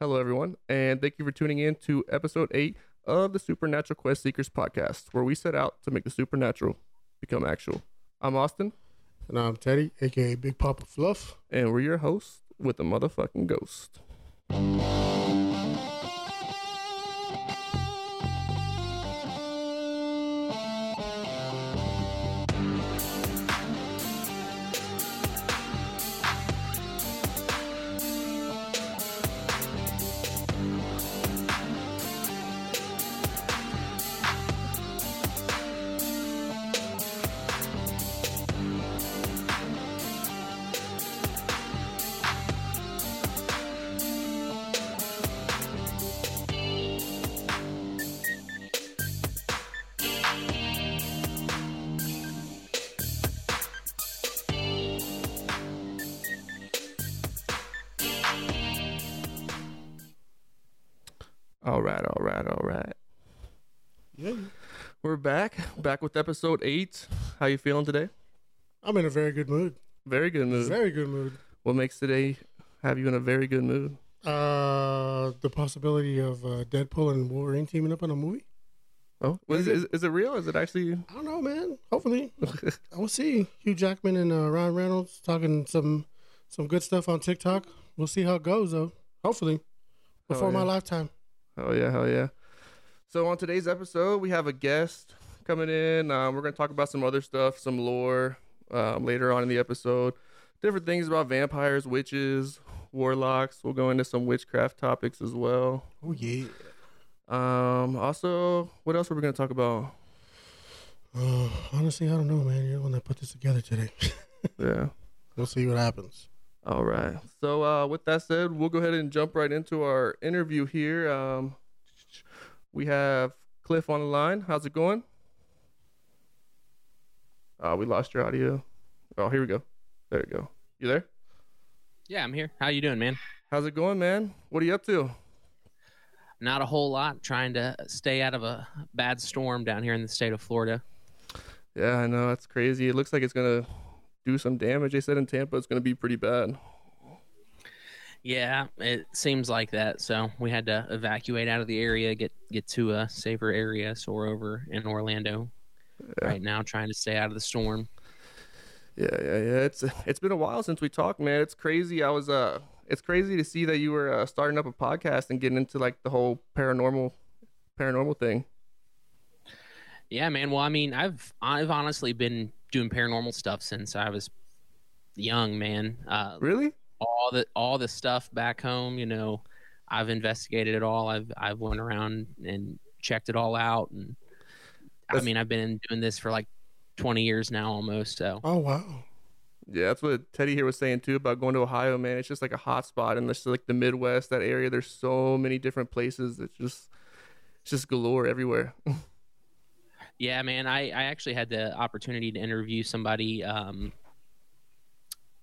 Hello, everyone, and thank you for tuning in to episode eight of the Supernatural Quest Seekers podcast, where we set out to make the supernatural become actual. I'm Austin, And I'm Teddy, aka Big Papa Fluff. and we're your hosts with the motherfucking ghost. We're back, back with episode eight. How you feeling today? I'm in a very good mood. Very good mood. Very good mood. what makes today have you in a very good mood? Uh, the possibility of uh, Deadpool and Wolverine teaming up on a movie? Oh, is, is, is it real? Is it actually? I don't know, man. Hopefully. I will see Hugh Jackman and uh, Ryan Reynolds talking some some good stuff on TikTok. We'll see how it goes, though. Hopefully. Before my yeah. lifetime. Oh yeah, hell yeah. So on today's episode, we have a guest coming in. Um, we're gonna talk about some other stuff, some lore um, later on in the episode, different things about vampires, witches, warlocks. We'll go into some witchcraft topics as well. Oh, yeah. Um, also, what else are we gonna talk about? Uh, honestly, I don't know, man. You're the one that put this together today. Yeah. we'll see what happens. All right. So uh, with that said, we'll go ahead and jump right into our interview here. Um, we have Cliff on the line. How's it going? Uh, we lost your audio. Oh, here we go. There you go. You there? Yeah, I'm here. How you doing, man? How's it going, man? What are you up to? Not a whole lot. Trying to stay out of a bad storm down here in the state of Florida. Yeah, I know that's crazy. It looks like it's gonna do some damage. They said in Tampa it's gonna be pretty bad. Yeah, it seems like that. So we had to evacuate out of the area, get get to a safer area. So we're over in Orlando right now, trying to stay out of the storm. Yeah, yeah, yeah. It's it's been a while since we talked, man. It's crazy. I was uh, it's crazy to see that you were uh, starting up a podcast and getting into like the whole paranormal, paranormal thing. Yeah, man. Well, I mean, I've I've honestly been doing paranormal stuff since I was young, man. Uh, Really? All the all the stuff back home, you know, I've investigated it all. I've I've went around and checked it all out, and I mean, I've been doing this for like twenty years now, almost. So Oh, wow. Yeah, that's what Teddy here was saying too about going to Ohio, man. It's just like a hot spot in this like the Midwest, that area. There's so many different places. It's just it's just galore everywhere. yeah, man, I I actually had the opportunity to interview somebody. Um,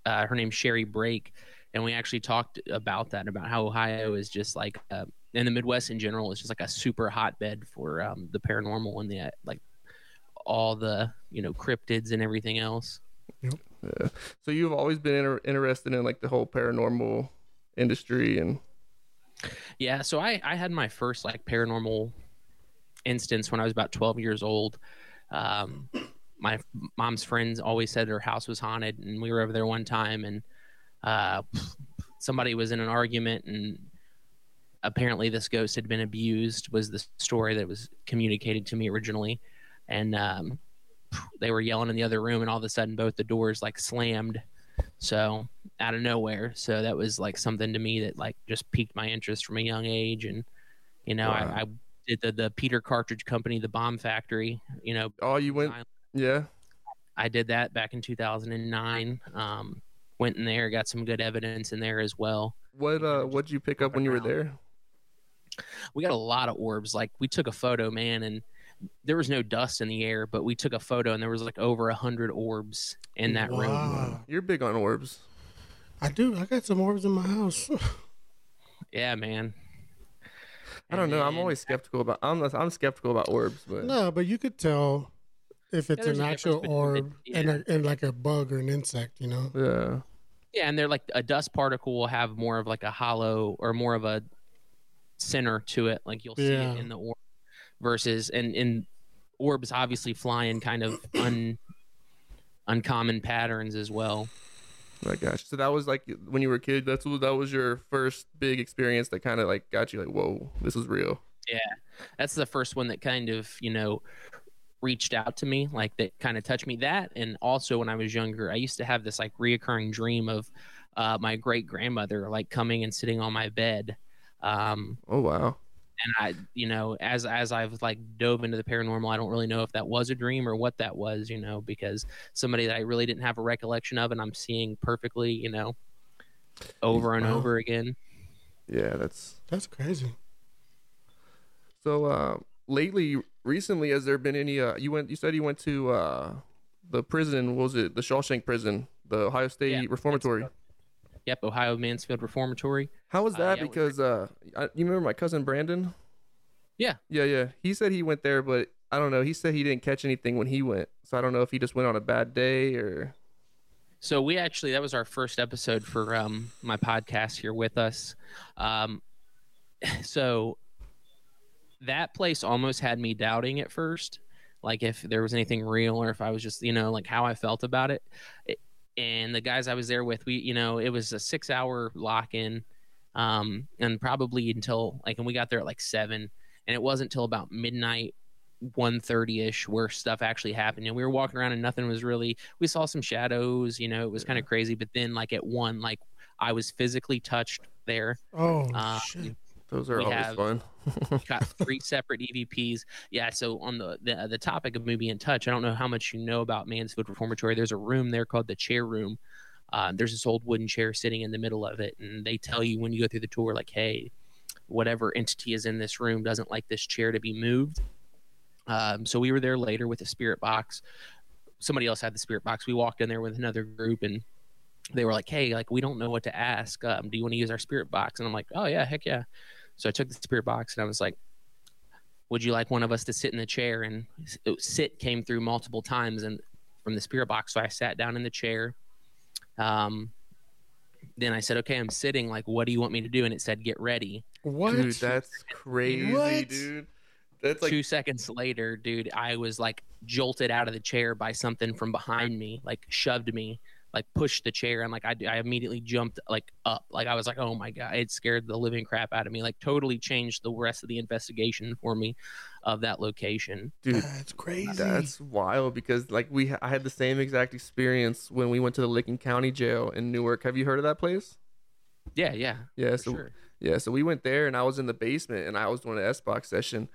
uh, her name's Sherry Brake, and we actually talked about that about how Ohio is just like uh, in the Midwest in general is just like a super hotbed for um, the paranormal and the uh, like all the you know cryptids and everything else. so you've always been inter- interested in like the whole paranormal industry and Yeah, so I I had my first like paranormal instance when I was about 12 years old. Um, my mom's friends always said her house was haunted, and we were over there one time, and uh, somebody was in an argument, and apparently this ghost had been abused. Was the story that was communicated to me originally, and um, they were yelling in the other room, and all of a sudden both the doors like slammed. So out of nowhere. So that was like something to me that like just piqued my interest from a young age, and you know Wow. I, I did the the Peters Cartridge Company, the Bomb Factory. You know, oh, you went, yeah. I did that back in 2009. Um, went in there, got some good evidence in there as well. What uh, what'd you pick up when you were there? We got a lot of orbs. Like we took a photo, man, and there was no dust in the air, but we took a photo and there was like over a hundred orbs in that room. Wow. You're big on orbs. I do. I got some orbs in my house. Yeah, man. I don't And know. I'm always skeptical about. I'm I'm skeptical about orbs, but no, but you could tell if it's there's an actual orb the- and, a, and like a bug or an insect, you know? yeah, Yeah, and they're like a dust particle will have more of like a hollow or more of a center to it. Like you'll see Yeah. it in the orb versus and in orbs obviously fly in kind of un uncommon patterns as well. Oh my gosh. So that was like when you were a kid. That's what that was your first big experience that kind of like got you like, whoa, this is real. Yeah. That's the first one that kind of, you know, reached out to me, like that kind of touched me. That and also when I was younger, I used to have this like reoccurring dream of uh, my great grandmother like coming and sitting on my bed. Um, Oh wow. and I, you know, as as I've like dove into the paranormal, I don't really know if that was a dream or what that was, you know, because somebody that I really didn't have a recollection of, and I'm seeing perfectly, you know, over and Wow. over again. Yeah, that's That's crazy. so. Uh, lately, recently, has there been any? Uh, you went. You said you went to uh, the prison. What was it? The Shawshank prison, the Ohio State Yeah, Reformatory. Yep, Ohio Mansfield Reformatory. How was Uh, that? yeah, we- because uh, I, you remember my cousin Brandon? Yeah. Yeah, yeah. He said he went there, but I don't know. He said he didn't catch anything when he went, so I don't know if he just went on a bad day or. So we actually that was our first episode for um, my podcast here with us. Um, so that place almost had me doubting at first, like if there was anything real or if I was just you know like how I felt about it. it and the guys I was there with, we you know it was a six hour lock in, um, and probably until like and we got there at like seven, and it wasn't until about midnight 1.30 ish where stuff actually happened. and we were walking around and nothing was really. We saw some shadows. You know, it was kind of crazy. But then, like at one, like I was physically touched there. Oh Um, shit. Those are We always have- fun. Got three separate EVPs. Yeah. So on the, the the topic of movie in touch, I don't know how much you know about Mansfield Reformatory. There's a room there called the chair room. Uh, there's this old wooden chair sitting in the middle of it, and they tell you when you go through the tour, like, hey, whatever entity is in this room doesn't like this chair to be moved. Um, so we were there later with a spirit box. Somebody else had the spirit box. We walked in there with another group, and they were like, "Hey, like we don't know what to ask. Um, do you want to use our spirit box?" And I'm like, "Oh yeah, heck yeah." So I took the spirit box and I was like, "Would you like one of us to sit in the chair?" And s- sit came through multiple times and from the spirit box. So I sat down in the chair. Um, then I said, "Okay, I'm sitting. Like, what do you want me to do?" And it said, "Get ready." What? Dude, that's crazy, What? dude. That's like two seconds later, dude, I was like jolted out of the chair by something from behind me, like shoved me, like pushed the chair, and like I, I immediately jumped like up, like I was like, oh my god, it scared the living crap out of me, like totally changed the rest of the investigation for me of that location. dude. That's crazy. That's wild because like we I had the same exact experience when we went to the Licking County Jail in Newark. Have you heard of that place? Yeah, yeah, Yeah, so sure. yeah, so we went there and I was in the basement and I was doing an S box session.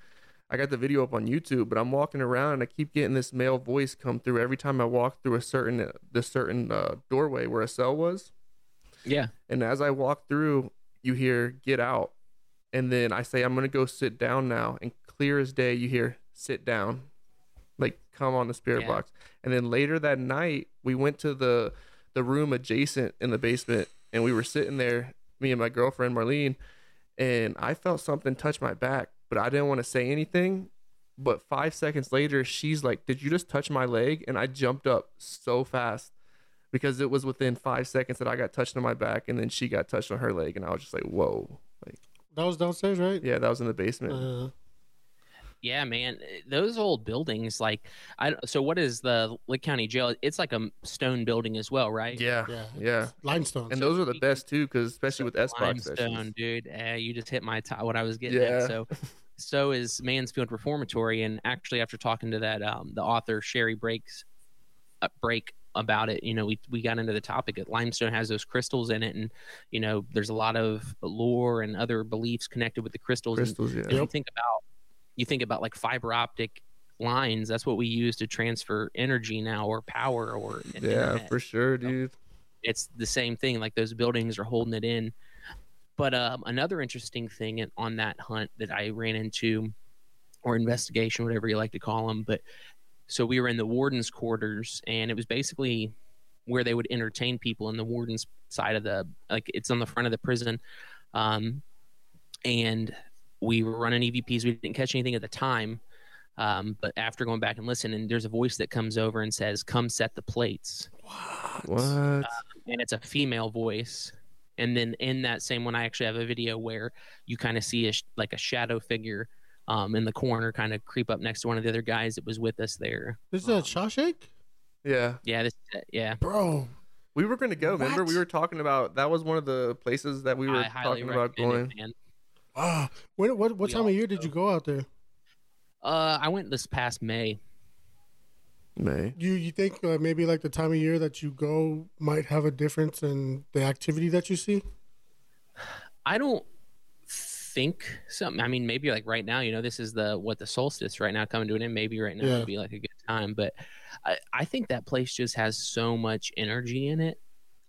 I got the video up on YouTube, but I'm walking around and I keep getting this male voice come through every time I walk through a certain the certain uh, doorway where a cell was. Yeah, And as I walk through, you hear "Get out," and then I say, "I'm gonna go sit down now." And clear as day, you hear "Sit down," like come on the spirit Yeah. box. And then later that night, we went to the the room adjacent in the basement, and we were sitting there, me and my girlfriend Marlene, and I felt something touch my back, but I didn't want to say anything. But five seconds later, she's like, "Did you just touch my leg?" And I jumped up so fast because it was within five seconds that I got touched on my back, and then she got touched on her leg, and I was just like, "Whoa!" Like, That was downstairs, right? yeah, that was in the basement. Uh, yeah, man. Those old buildings, like, I so what is the Lick County Jail? It's like a stone building as well, right? yeah, yeah. yeah. Limestone. And those are the best too, because especially with S box limestone, dude. Uh, you just hit my t- what I was getting Yeah. at. So, so is Mansfield Reformatory, and actually, after talking to that, um, the author Sherry Breaks, uh, break about it. You know, we we got into the topic that limestone has those crystals in it, and you know, there's a lot of lore and other beliefs connected with the crystals. And Crystals, yeah. if you think about, you think about like fiber optic lines. That's what we use to transfer energy now, or power, or Yeah, internet for sure, dude. it's the same thing. Like those buildings are holding it in. But um, another interesting thing on that hunt that I ran into, or investigation, whatever you like to call them, but so we were in the warden's quarters, and it was basically where they would entertain people in the warden's side of the like it's on the front of the prison, um, and we were running EVPs. We didn't catch anything at the time. Um, but after going back and listening, there's a voice that comes over and says, "Come set the plates." What? and it's a female voice And then in that same one, I actually have a video where you kind of see a sh- like a shadow figure um, in the corner, kind of creep up next to one of the other guys that was with us there. This is at Shawshank, Yeah. Yeah, this, yeah. bro. We were gonna go. Remember, we were talking about that was one of the places that we were talking about going. it, man. Ah, when what what We time of year did you go out there? Uh, I went this past May. May. You you think uh, maybe like the time of year that you go might have a difference in the activity that you see? I don't think something. I mean, maybe like right now, you know, this is the what the solstice right now coming to an end. Maybe right now Yeah. would be like a good time, but I, I think that place just has so much energy in it.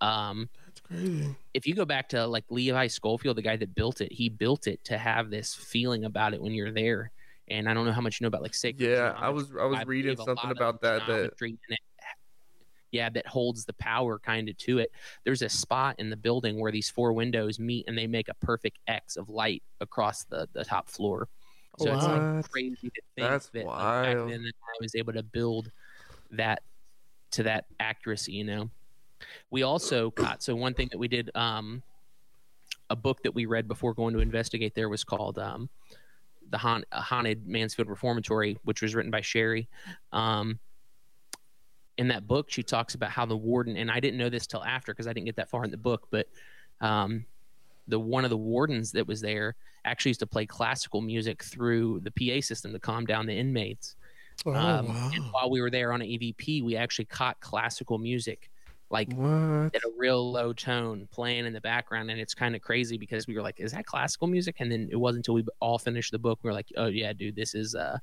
Um, That's crazy. if you go back to like Levi Scofield, the guy that built it, he built it to have this feeling about it when you're there. And I don't know how much you know about like sacred. Yeah, I was I was I reading something about that that geometry in it, yeah, that holds the power kind of to it. There's a spot in the building where these four windows meet and they make a perfect X of light across the, the top floor. So it's like crazy to think That's that uh, like, wild. back then I was able to build that to that accuracy, you know. We also got so one thing that we did um a book that we read before going to investigate there was called um the Haunt, haunted mansfield reformatory which was written by sherry um in that book she talks about how the warden and i didn't know this till after because i didn't get that far in the book but um the one of the wardens that was there actually used to play classical music through the pa system to calm down the inmates Oh um, wow. and while we were there on an evp we actually caught classical music like what? at a real low tone playing in the background and it's kind of crazy because we were like is that classical music and then it wasn't until we all finished the book we were like oh yeah dude this is uh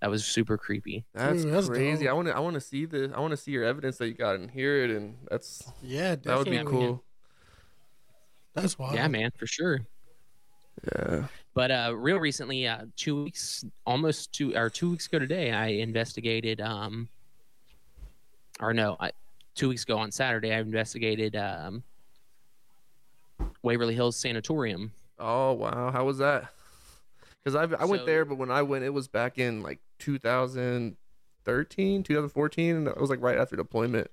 that was super creepy That's, Dude, that's crazy. dope. I want to I want to see this. I want to see your evidence that you got and hear it, and that's Yeah, that would be definitely. cool. That's wild. yeah man for sure Yeah. but uh real recently uh two weeks almost two or two weeks ago today i investigated um or no I, two weeks ago on saturday i investigated um waverly hills sanatorium. Oh wow, how was that? Because I I went So- there, but when I went, it was back in like 2013, 2014, and it was like right after deployment.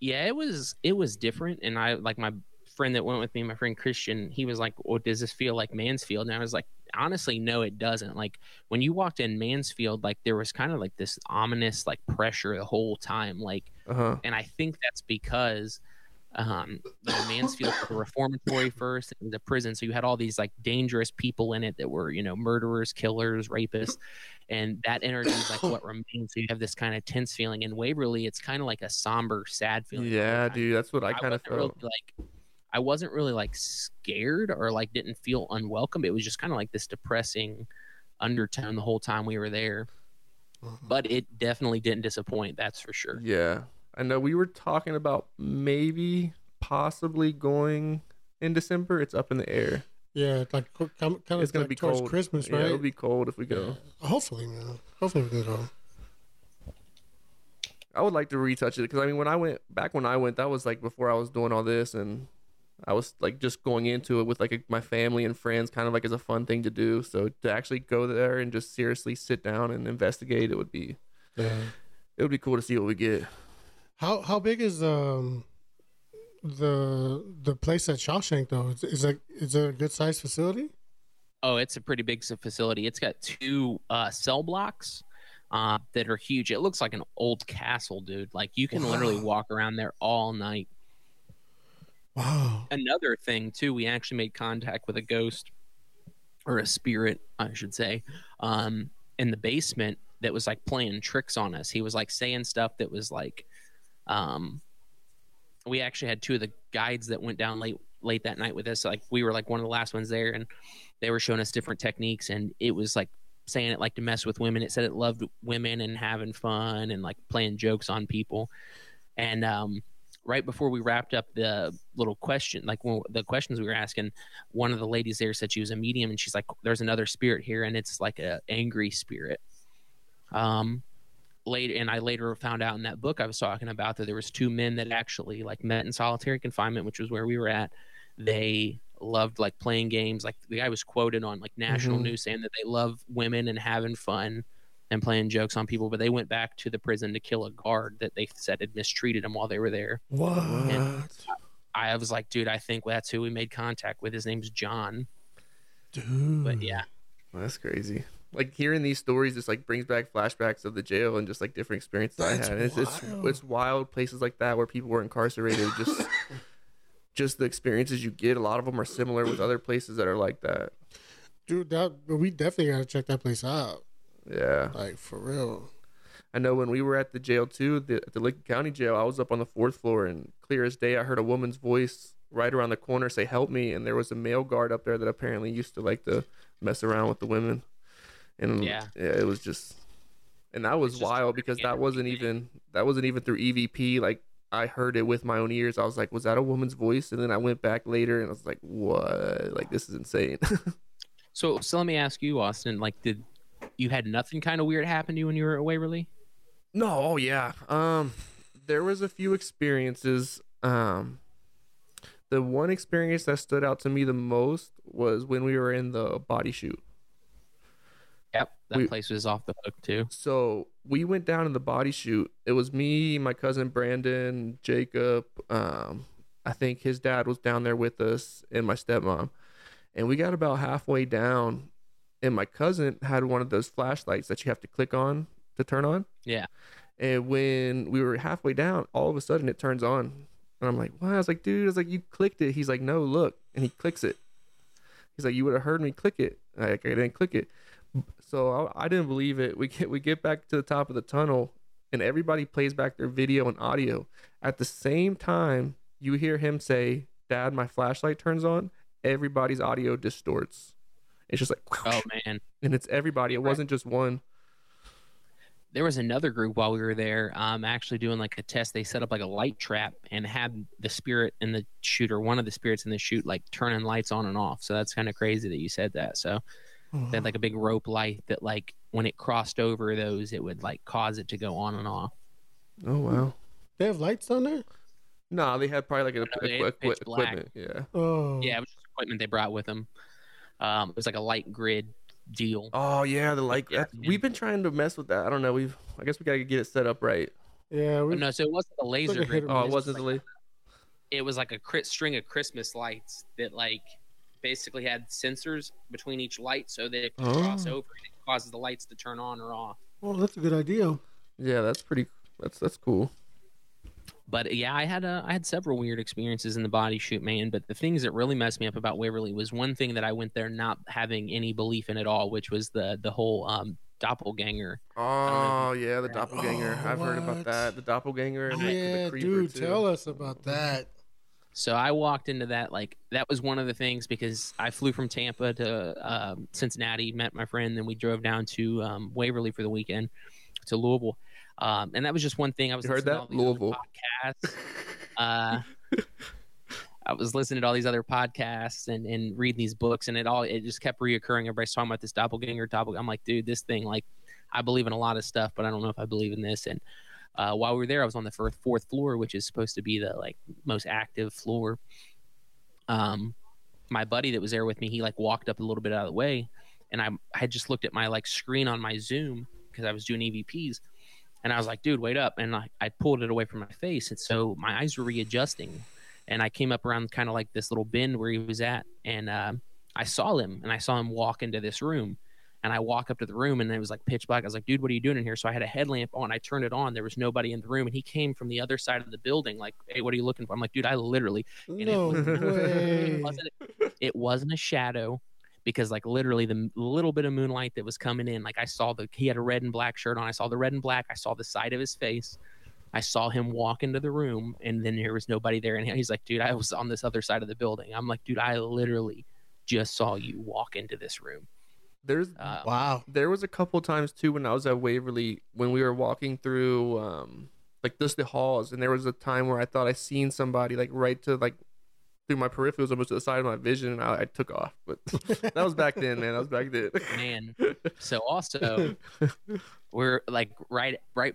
yeah it was it was different and i like my friend that went with me my friend christian he was like well does this feel like mansfield? And i was like honestly no it doesn't. Like when you walked in mansfield like there was kind of like this ominous like pressure the whole time. Like Uh huh. and i think that's because um you know, mansfield was a reformatory first and the prison so you had all these like dangerous people in it that were you know murderers killers rapists and that energy is like what remains so you have this kind of tense feeling in waverly it's kind of like a somber sad feeling Yeah, dude, that's what I kind of wasn't really, felt. like I wasn't really like scared or like didn't feel unwelcome. It was just kind of like this depressing undertone the whole time we were there. But it definitely didn't disappoint, that's for sure. Yeah, I know we were talking about maybe possibly going in December. It's up in the air. Yeah, it's like kind of It's gonna like be towards cold. Christmas, Yeah, right? it'll be cold if we go. Hopefully, man. Hopefully we can go. I would like to retouch it because I mean, when I went back when I went, that was like before I was doing all this, and I was like just going into it with like a, my family and friends, kind of like as a fun thing to do. So to actually go there and just seriously sit down and investigate, it would be Yeah. it would be cool to see what we get. How how big is um the the place at Shawshank though? Is is it is it a good sized facility? Oh, it's a pretty big facility. It's got two uh, cell blocks uh, that are huge. It looks like an old castle, dude. Like you can literally walk around there all night. Wow. another thing too we actually made contact with a ghost or a spirit i should say um in the basement that was like playing tricks on us he was like saying stuff that was like um we actually had two of the guides that went down late late that night with us. Like we were like one of the last ones there and they were showing us different techniques and it was like saying it like to mess with women. It said it loved women and having fun and like playing jokes on people. And um right before we wrapped up the little question, like when, the questions we were asking, one of the ladies there said she was a medium, and she's like, "There's another spirit here, and it's like a angry spirit." Um, later, and I later found out in that book I was talking about that there was two men that actually like met in solitary confinement, which was where we were at. They loved like playing games. Like the guy was quoted on like national Mhm. news saying that they love women and having fun and playing jokes on people, but they went back to the prison to kill a guard that they said had mistreated them while they were there. What? What? I was like, dude, I think that's who we made contact with. His name's John. Dude. But yeah, That's crazy. Like hearing these stories just like brings back flashbacks of the jail and just like different experiences That's I had. It's, it's wild. it's wild places like that where people were incarcerated. Just just the experiences you get. A lot of them are similar with other places that are like that. Dude, that we definitely gotta check that place out. Yeah. Like for real. I know when we were at the jail too, the, at the Licking County jail, I was up on the fourth floor, and clear as day, I heard a woman's voice right around the corner say, "Help me!" And there was a male guard up there that apparently used to like to mess around with the women, and Yeah. it was just, and that was just wild because that wasn't even that wasn't even through EVP. Like I heard it with my own ears. I was like, "Was that a woman's voice?" And then I went back later, and I was like, "What? Like this is insane." So, so let me ask you, Austin. Like, did you had nothing kind of weird happen to you when you were at Waverly? No, oh yeah. Um there was a few experiences. Um the one experience that stood out to me the most was when we were in the body chute. That We- place was off the hook too. So we went down in the body chute. It was me, my cousin Brandon, Jacob. Um, I think his dad was down there with us, and my stepmom. And we got about halfway down, and my cousin had one of those flashlights that you have to click on to turn on. Yeah. And when we were halfway down, all of a sudden it turns on. And I'm like, what? I was like, dude, I was like, you clicked it. He's like, no, look. And he clicks it. He's like, you would have heard me click it. Like, I didn't click it. So I, I didn't believe it. We get we get back to the top of the tunnel, and everybody plays back their video and audio. At the same time, you hear him say, "Dad, my flashlight turns on." Everybody's audio distorts. It's just like, Oh man, and it's everybody. It Right. wasn't just one. there was another group while we were there, um, actually doing like a test. They set up like a light trap and had the spirit in the shooter, one of the spirits in the chute, like turning lights on and off. So that's kind of crazy that you said that. So they had like a big rope light that like when it crossed over those, it would like cause it to go on and off. Oh wow. They have lights on there? No, they had probably like an No, they equi- had equi- equipment. Yeah. Oh. Yeah, it was just equipment they brought with them. Um, it was like a light grid deal. Oh yeah, the like. Yeah, that- We've been trying to mess with that. I don't know. We've. I guess we gotta get it set up right. Yeah, we, But no, so it wasn't a laser like grid. Oh, it wasn't the late. it was like a cri- string of Christmas lights that like basically had sensors between each light so that it could cross Oh. over and it causes the lights to turn on or off. oh, that's a good idea. Yeah, that's pretty. That's that's cool. But yeah, I had a, I had several weird experiences in the body chute, man. But the things that really messed me up about Waverly was one thing that I went there not having any belief in at all, which was the the whole um, doppelganger. Oh yeah, the doppelganger. Oh, I've heard about that. The doppelganger and the- the, yeah, creeper dude, too. tell us about that. So I walked into that like that was one of the things because I flew from Tampa to um, Cincinnati, met my friend, then we drove down to um, Waverly for the weekend to Louisville, um, and that was just one thing I was You heard listening to that? all these other Louisville. podcasts. Uh, I was listening to all these other podcasts and and reading these books, and it all it just kept reoccurring. Everybody's talking about this doppelganger, doppelganger. I'm like, dude, this thing like I believe in a lot of stuff, but I don't know if I believe in this. And uh, while we were there, I was on the fourth floor, which is supposed to be the like most active floor. Um, my buddy that was there with me, he like walked up a little bit out of the way, and I, I had just looked at my like screen on my Zoom because I was doing EVPs, and I was like, dude, wait up, and I, I pulled it away from my face, and so my eyes were readjusting, and I came up around kind of like this little bend where he was at, and um I saw him, and I saw him walk into this room, and I walk up to the room and it was like pitch black. I was like, dude, what are you doing in here? So I had a headlamp on. I turned it on. There was nobody in the room. And he came from the other side of the building, like, hey, what are you looking for? I'm like, dude, I literally, it No was- way. it wasn't, it wasn't a shadow because, like, literally the little bit of moonlight that was coming in, like, I saw the, he had a red and black shirt on. I saw the red and black. I saw the side of his face. I saw him walk into the room and then there was nobody there. And he's like, dude, I was on this other side of the building. I'm like, dude, I literally just saw you walk into this room. There's Uh, Wow. there was a couple times too when I was at Waverly when we were walking through um like just the halls and there was a time where I thought I seen somebody like right to like through my peripherals almost to the side of my vision and I, I took off but that was back then man that was back then man. So also, we're like right, right,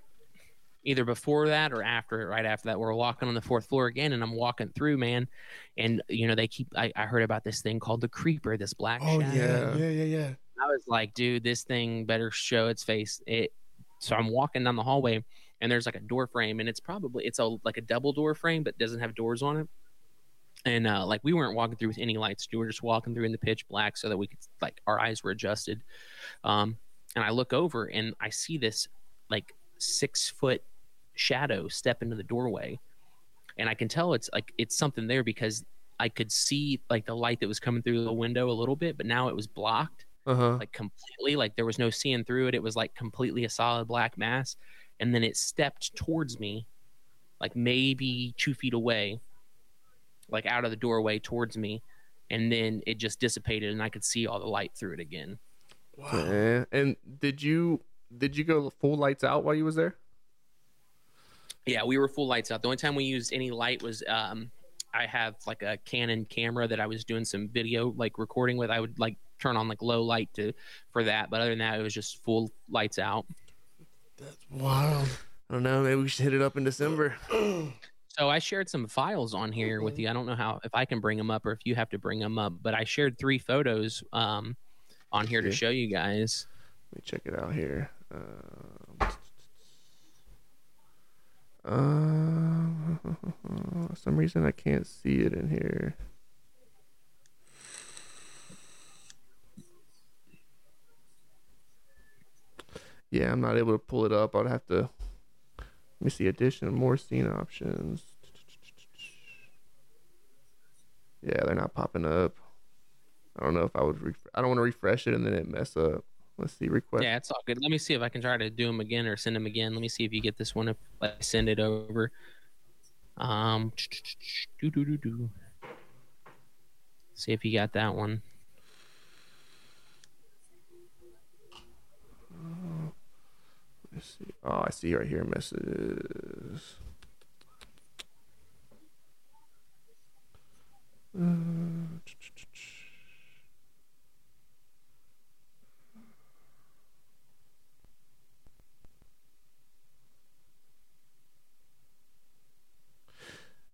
either before that or after, right after that, we're walking on the fourth floor again, and I'm walking through, man, and you know they keep. I, I heard about this thing called the creeper, this black Oh shadow. yeah, Yeah. yeah, yeah, yeah. I was like, dude, this thing better show its face. It. So I'm walking down the hallway, and there's like a door frame, and it's probably it's a like a double door frame, but doesn't have doors on it. and uh, like we weren't walking through with any lights. We were just walking through in the pitch black so that we could like our eyes were adjusted. Um, and I look over and I see this like six foot shadow step into the doorway, and I can tell it's like it's something there because I could see like the light that was coming through the window a little bit, but now it was blocked Uh huh. like completely like there was no seeing through it it was like completely a solid black mass and then it stepped towards me like maybe two feet away like out of the doorway towards me and then it just dissipated and i could see all the light through it again Wow. Yeah. And did you did you go full lights out while you was there? yeah we were full lights out the only time we used any light was um i have like a canon camera that i was doing some video like recording with i would like turn on like low light to for that but other than that it was just full lights out That's wild. I don't know. Maybe we should hit it up in December. So I shared some files on here with you. I don't know how if I can bring them up or if you have to bring them up, but I shared three photos um, on here to show you guys. Let me check it out here. Um, um, for some reason I can't see it in here. Yeah, I'm not able to pull it up. I'd have to. Let me see. Addition, more scene options. Yeah, they're not popping up. I don't know if I would. Ref- I don't want to refresh it and then it mess up. Let's see. Request. Yeah, it's all good. Let me see if I can try to do them again or send them again. Let me see if you get this one if I send it over. Um, do do do do. See if you got that one. Let's see. Oh, I see right here messages. Uh,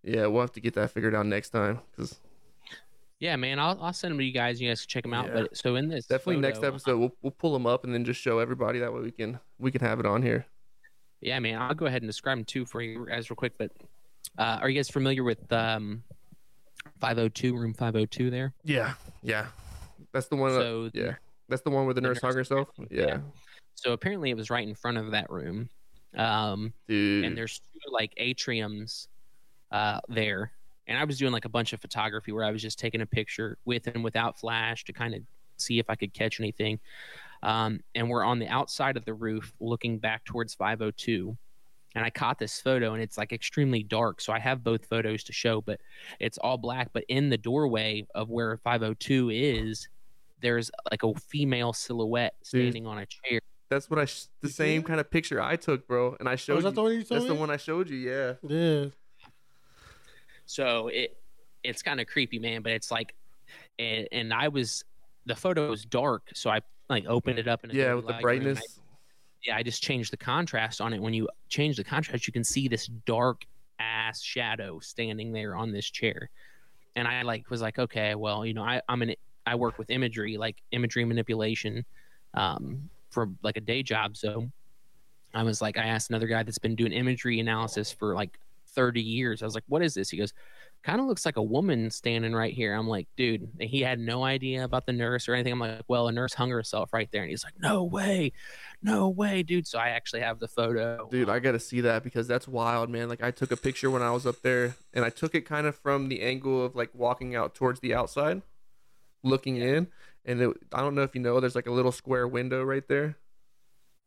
Yeah, we'll have to get that figured out next time because Yeah, man, I'll I'll send them to you guys. You guys can check them out. Yeah. But so in this definitely next episode we'll we'll pull them up and then just show everybody that way we can we can have it on here. Yeah, man, I'll go ahead and describe them too for you guys real quick. But uh, are you guys familiar with um, 502 room 502 there? Yeah, yeah, that's the one. So yeah, that's the one where the the nurse nurse hung herself. Yeah. Yeah, So apparently it was right in front of that room. Um, dude. and there's two like atriums uh, there. And I was doing like a bunch of photography where I was just taking a picture with and without flash to kind of see if I could catch anything. Um, and we're on the outside of the roof looking back towards 502. And I caught this photo and it's like extremely dark. So I have both photos to show, but it's all black. But in the doorway of where 502 is, there's like a female silhouette standing on a chair. That's what I sh- the same kind of picture I took, bro. And I showed Oh, is you. that the one you told that's the one I showed you. Yeah. Yeah. So it it's kind of creepy, man. But it's like, and, and I was the photo was dark, so I like opened it up and Yeah, with the brightness. yeah, I just changed the contrast on it. When you change the contrast, you can see this dark ass shadow standing there on this chair. And I like was like, okay, well, you know, I, I'm an I work with imagery, like imagery manipulation, um, for like a day job. So I was like, I asked another guy that's been doing imagery analysis for like 30 years. I was like, what is this? He goes, kind of looks like a woman standing right here. I'm like, dude, and he had no idea about the nurse or anything. I'm like, well, a nurse hung herself right there. And he's like, no way, no way, dude. So I actually have the photo. Dude, I gotta see that because that's wild, man. Like I took a picture when I was up there, and I took it kind of from the angle of like walking out towards the outside, looking in, and it, I don't know if you know, there's like a little square window right there,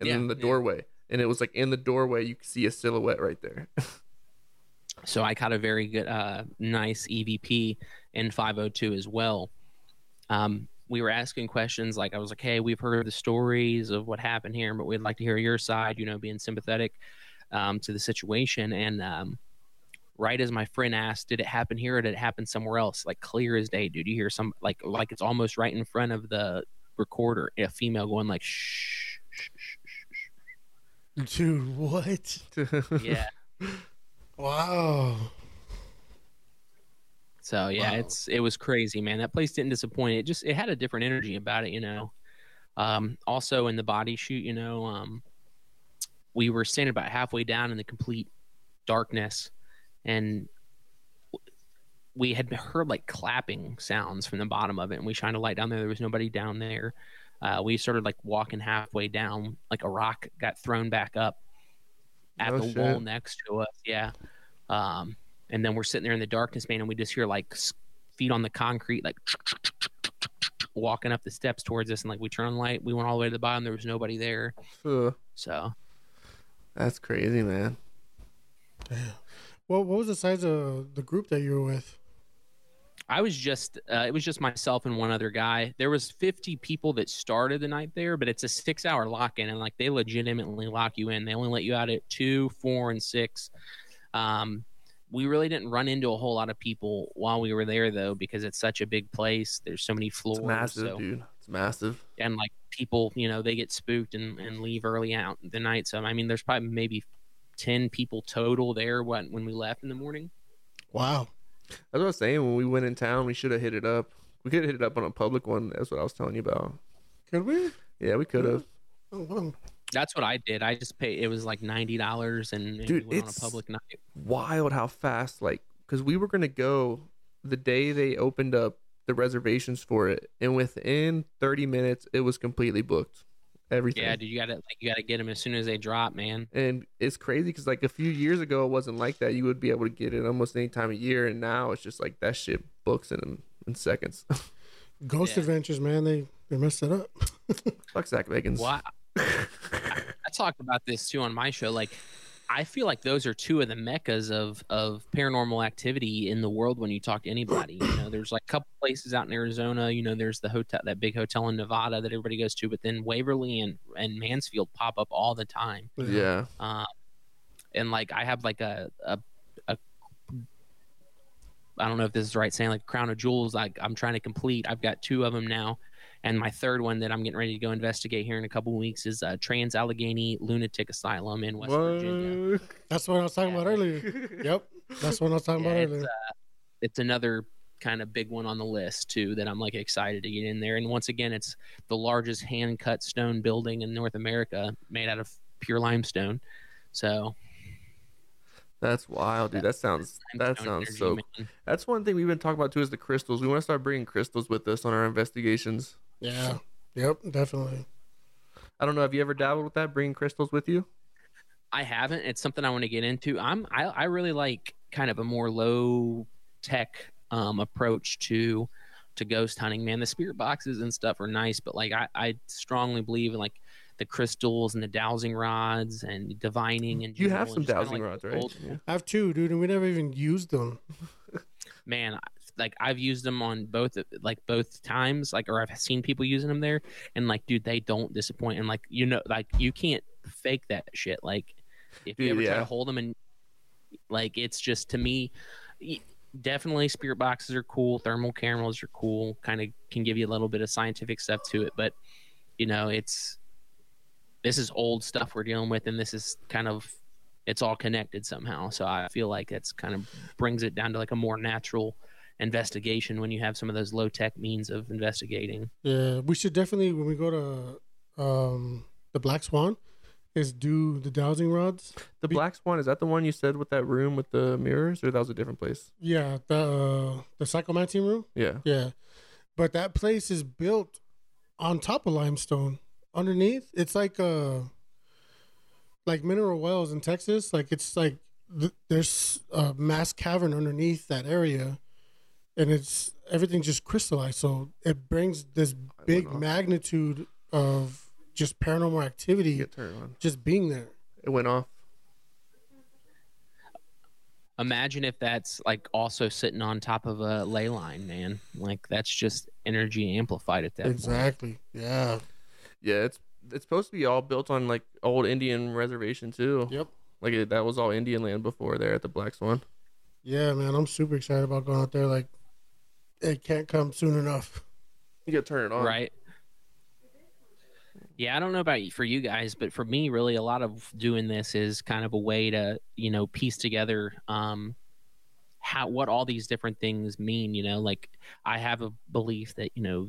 and Yeah, then the yeah. doorway, and it was like in the doorway you could see a silhouette right there. So I caught a very good, uh, nice EVP in 502 as well. Um, we were asking questions like I was like, "Hey, we've heard the stories of what happened here, but we'd like to hear your side." You know, being sympathetic um, to the situation. And um, right as my friend asked, "Did it happen here or did it happen somewhere else?" Like clear as day, dude. You hear some like like it's almost right in front of the recorder, a female going like, "Shh." shh, shh, shh." Dude, what? Yeah. Wow. So yeah, Wow. it's it was crazy, man. That place didn't disappoint. It just it had a different energy about it, you know. Um, also in the body chute, you know, um, we were standing about halfway down in the complete darkness, and we had heard like clapping sounds from the bottom of it, and we shined a light down there. There was nobody down there. Uh, we started like walking halfway down, like a rock got thrown back up at Oh, the shit. wall next to us. Yeah. Um, and then we're sitting there in the darkness, man, and we just hear like feet on the concrete, like walking up the steps towards us. And like we turn on the light, we went all the way to the bottom. There was nobody there. Ugh, So that's crazy, man. Damn. What what was the size of the group that you were with? I was just, uh, it was just myself and one other guy. There was 50 people that started the night there, but it's a six hour lock in and like they legitimately lock you in. They only let you out at two, four, and six. Um, we really didn't run into a whole lot of people while we were there though, because it's such a big place. There's so many floors. It's massive, so- dude. It's massive. and like people, you know, they get spooked and, and leave early out the night. So I mean, there's probably maybe ten people total there when when we left in the morning. Wow. That's what I was saying. When we went in town, we should have hit it up. We could have hit it up on a public one. That's what I was telling you about. Could we? Yeah, we could have. Oh, wow. That's what I did. I just paid. It was like ninety dollars, and, and Dude, we went on a public night. Wild how fast, like, because we were gonna go the day they opened up the reservations for it, and within 30 minutes, it was completely booked. Everything. Yeah, dude, you got to like you got to get them as soon as they drop, man. and it's crazy because like a few years ago it wasn't like that you would be able to get it almost any time of year and now it's just like that shit books in in seconds Ghost Yeah. Adventures, man. They they messed it up. fuck zak bagans Well, I, I talked about this too on my show. Like, I feel like those are two of the meccas of of paranormal activity in the world. When you talk to anybody, you know, there's like a couple places out in Arizona. You know, there's the hotel, that big hotel in Nevada that everybody goes to, but then Waverly and and Mansfield pop up all the time. yeah Um, and like I have like a, a a I don't know if this is the right saying like crown of jewels. Like I'm trying to complete. I've got two of them now, and my third one that I'm getting ready to go investigate here in a couple of weeks is uh, Trans Allegheny Lunatic Asylum in West Virginia. That's what I was talking about earlier. Yep. That's what I was talking Yeah, about it's, earlier. uh, it's another kind of big one on the list too that I'm like excited to get in there. And once again, it's the largest hand cut stone building in North America, made out of pure limestone. So that's wild dude that sounds that sounds so man. that's one thing we've been talking about too is the crystals we want to start bringing crystals with us on our investigations yeah. Yep. Definitely. i don't know have you ever dabbled with that bringing crystals with you I haven't. It's something I want to get into. I'm I, I really like kind of a more low tech um, approach to to ghost hunting. Man, the spirit boxes and stuff are nice, but like I, I strongly believe in like the crystals and the dowsing rods and divining and you have some dowsing rods right Yeah. I have two, dude, and we never even used them. man I- like i've used them on both like both times like or i've seen people using them there and like dude they don't disappoint and like you know like you can't fake that shit like if you ever try to hold them and like it's just to me definitely spirit boxes are cool thermal cameras are cool kind of can give you a little bit of scientific stuff to it but you know it's this is old stuff we're dealing with and this is kind of it's all connected somehow so i feel like it's kind of brings it down to like a more natural investigation when you have some of those low tech means of investigating Yeah, we should definitely when we go to um the Black Swan, is do the dowsing rods. the Be- black swan is that the one you said with that room with the mirrors or that was a different place Yeah, the uh, the psychomanteum room. yeah Yeah, but that place is built on top of limestone. Underneath, it's like uh like mineral wells in Texas. Like it's like th- there's a mass cavern underneath that area, and it's everything just crystallized. So it brings this big magnitude of just paranormal activity get turned on just being there. it went off imagine if that's like also sitting on top of a ley line man like that's just energy amplified at that point. Exactly. Yeah. Yeah, it's it's supposed to be all built on like old Indian reservation too. Yep. Like it, that was all Indian land before there at the Black Swan. Yeah, man. I'm super excited about going out there. Like, it can't come soon enough. You gotta turn it on. right yeah i don't know about y- for you guys but for me really a lot of doing this is kind of a way to you know piece together um how what all these different things mean you know like i have a belief that you know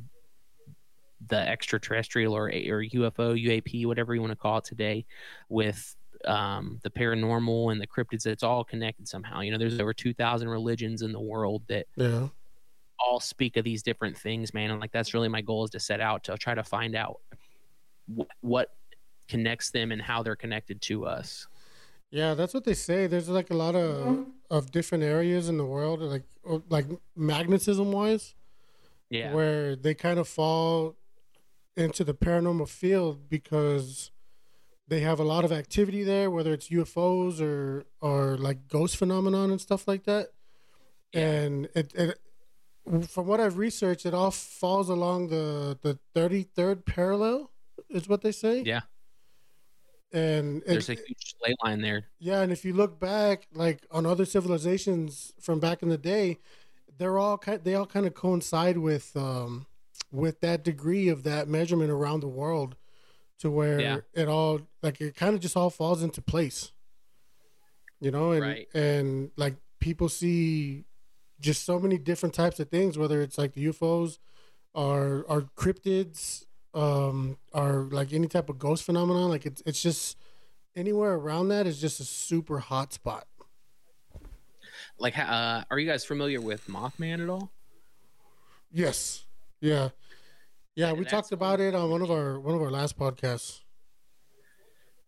the extraterrestrial or or ufo uap whatever you want to call it today with um, the paranormal and the cryptids. It's all connected somehow. You know, there's over two thousand religions in the world that Yeah. All speak of these different things, man. And like that's really my goal is to set out to try to find out wh- what connects them and how they're connected to us. Yeah, that's what they say. There's like a lot of of different areas in the world, like like magnetism wise, Yeah. where they kind of fall into the paranormal field because they have a lot of activity there, whether it's UFOs or or like ghost phenomenon and stuff like that. And it, it from what I've researched, it all falls along the the thirty third parallel, is what they say. Yeah. And it, There's a huge ley line there. yeah, and if you look back, like on other civilizations from back in the day, they're all kind. They all kind of coincide with um, with that degree of that measurement around the world, to where Yeah. it all like it kind of just all falls into place. You know, and Right. and like people see just so many different types of things, whether it's like the UFOs, or or cryptids, um, or like any type of ghost phenomenon. Like it's it's just anywhere around that is just a super hot spot. Like, uh, are you guys familiar with Mothman at all? Yes. Yeah. Yeah, And we talked about it on one of our one of our last podcasts.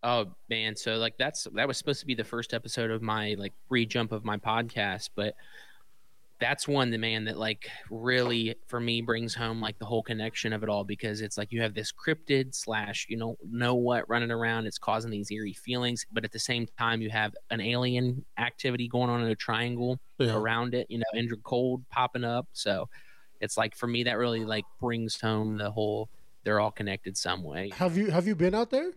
Oh man, so like that's that was supposed to be the first episode of my like re-jump of my podcast, but that's one the man that like really for me brings home like the whole connection of it all because it's like you have this cryptid slash you know know what running around it's causing these eerie feelings but at the same time you have an alien activity going on in a triangle Yeah. around it you know Indrid Cold popping up so it's like for me that really like brings home the whole they're all connected some way Have you have you been out there?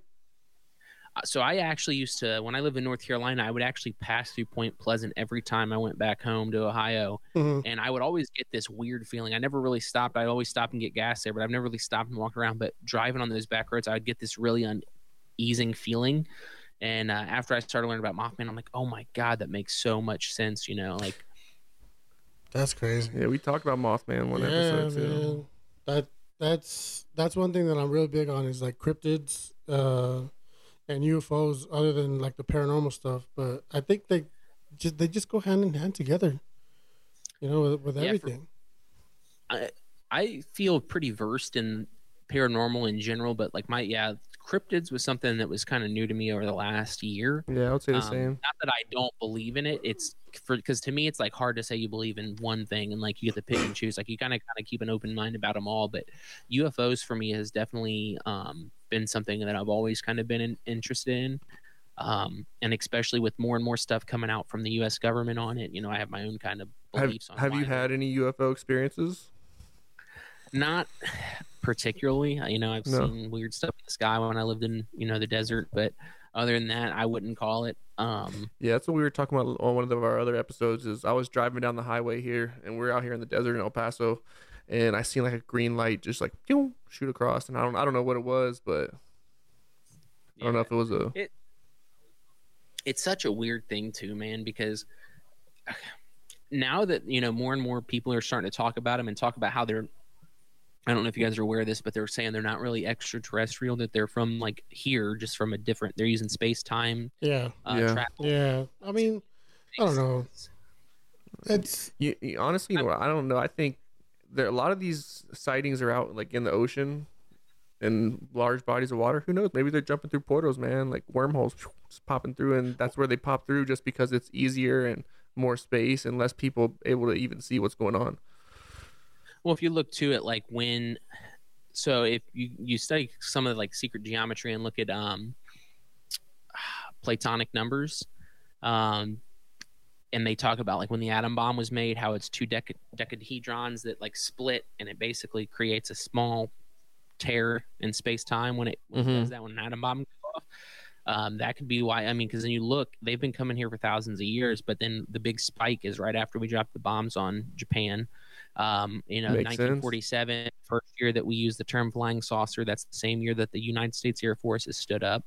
Uh, so I actually used to when I lived in North Carolina, I would actually pass through Point Pleasant every time I went back home to Ohio, Mhm. and I would always get this weird feeling. I never really stopped. I'd always stop and get gas there, but I've never really stopped and walked around. But driving on those back roads, I would get this really uneasing feeling. And uh, after I started learning about Mothman, I'm like, oh my god, that makes so much sense. You know, like That's crazy. Yeah, we talked about Mothman one yeah, episode too. man. That that's that's one thing that I'm really big on is like cryptids uh, and UFOs, other than like the paranormal stuff. But I think they just they just go hand in hand together. You know, with, with Yeah, for- everything. I feel pretty versed in paranormal in general, but like my yeah, cryptids was something that was kind of new to me over the last year. Yeah, I would say the Um, same. Not that I don't believe in it. It's for because to me it's like hard to say you believe in one thing and like you get to pick and choose. Like you kind of kind of keep an open mind about them all. But UFOs for me has definitely um, been something that I've always kind of been in, interested in. Um, and especially with more and more stuff coming out from the U.S. government on it, you know, I have my own kind of Have, beliefs on. have you had any UFO experiences? Not particularly. You know, I've No. seen weird stuff in the sky when I lived in you know the desert, but other than that, I wouldn't call it. Um, Yeah, that's what we were talking about on one of our other episodes. Is I was driving down the highway here, and we're out here in the desert in El Paso, and I seen like a green light just like shoot across, and I don't I don't know what it was, but I don't know if it was a it's such a weird thing too man because now that you know more and more people are starting to talk about them and talk about how they're i don't know if you guys are aware of this but they're saying they're not really extraterrestrial that they're from like here just from a different they're using space time Yeah, uh, Yeah. travel yeah. I mean, I don't know. It's You, you- honestly, you know. I don't know. I think there a lot of these sightings are out like in the ocean, in large bodies of water. Who knows? Maybe they're jumping through portals, man, like wormholes, just popping through, and that's where they pop through, just because it's easier and more space and less people able to even see what's going on. Well if you look to it like when so if you you study some of the like sacred geometry and look at um platonic numbers um and they talk about like when the atom bomb was made how it's two dec- decahedrons that like split and it basically creates a small tear in space-time when it, when it Mhm. does that when an atom bomb goes off um, that could be why i mean because then you look they've been coming here for thousands of years but then the big spike is right after we dropped the bombs on japan um, you know Makes sense. 1947 first year that we used the term flying saucer that's the same year that the united states air force has stood up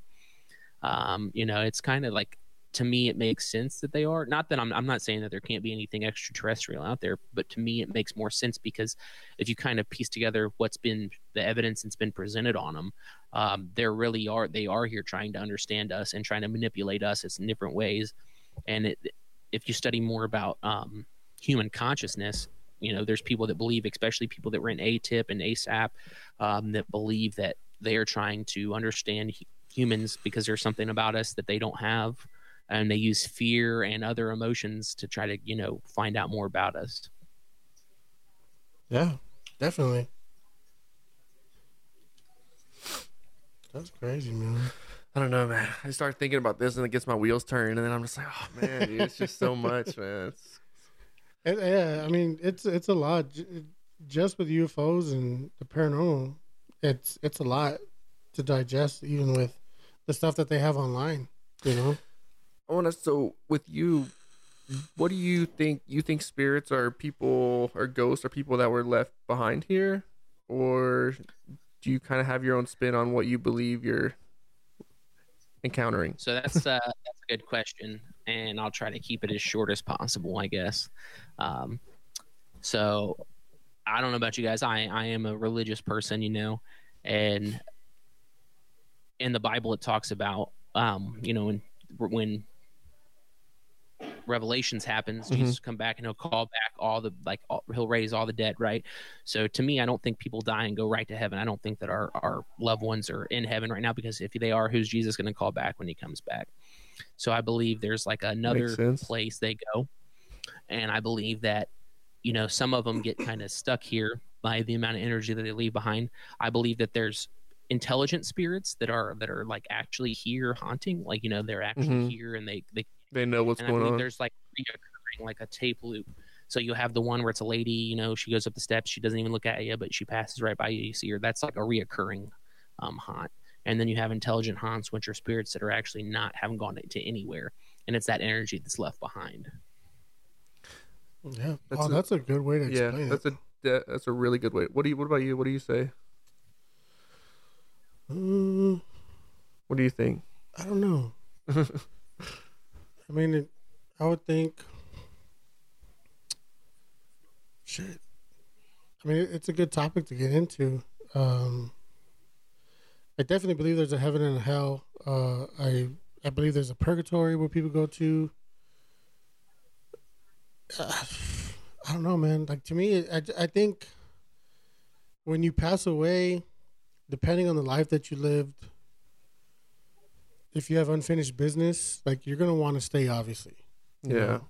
um, you know it's kind of like to me it makes sense that they are not that I'm, I'm not saying that there can't be anything extraterrestrial out there but to me it makes more sense because if you kind of piece together what's been the evidence that's been presented on them um, there really are they are here trying to understand us and trying to manipulate us in different ways and it, if you study more about um, human consciousness you know there's people that believe especially people that were in AATIP and AAWSAP um, that believe that they are trying to understand humans because there's something about us that they don't have and they use fear and other emotions to try to you know find out more about us yeah definitely that's crazy man I don't know, man. I start thinking about this and it gets my wheels turning, and then I'm just like, oh man, dude, it's just so much, man. It's... It, yeah, I mean, it's it's a lot. Just with UFOs and the paranormal, it's it's a lot to digest, even with the stuff that they have online. You know. I want to. So with you, what do you think? You think spirits are people or ghosts are people that were left behind here, or do you kind of have your own spin on what you believe you're encountering? So that's uh, that's a good question, and I'll try to keep it as short as possible, I guess. Um, so I don't know about you guys. I I am a religious person, you know, and in the Bible it talks about um, you know when when revelations happens mm-hmm. jesus come back and he'll call back all the like all, he'll raise all the dead right so to me i don't think people die and go right to heaven i don't think that our our loved ones are in heaven right now because if they are who's jesus going to call back when he comes back so i believe there's like another place they go and i believe that you know some of them get kind of stuck here by the amount of energy that they leave behind i believe that there's intelligent spirits that are that are like actually here haunting like you know they're actually mm-hmm. here and they they they know what's going on. There's like reoccurring, like a tape loop. So you have the one where it's a lady, you know, she goes up the steps, she doesn't even look at you, but she passes right by you. You see her. That's like a reoccurring um, haunt. And then you have intelligent haunts, which are spirits that are actually not haven't gone to anywhere, and it's that energy that's left behind. Yeah, that's oh, a, that's a good way to explain yeah, that's it. a that's a really good way. What do you? What about you? What do you say? Um, what do you think? I don't know. I mean, it, I would think. Shit. I mean, it's a good topic to get into. Um, I definitely believe there's a heaven and a hell. Uh, I I believe there's a purgatory where people go to. Uh, I don't know, man. Like to me, I I think when you pass away, depending on the life that you lived, if you have unfinished business, like you're gonna want to stay, obviously. Yeah. Know?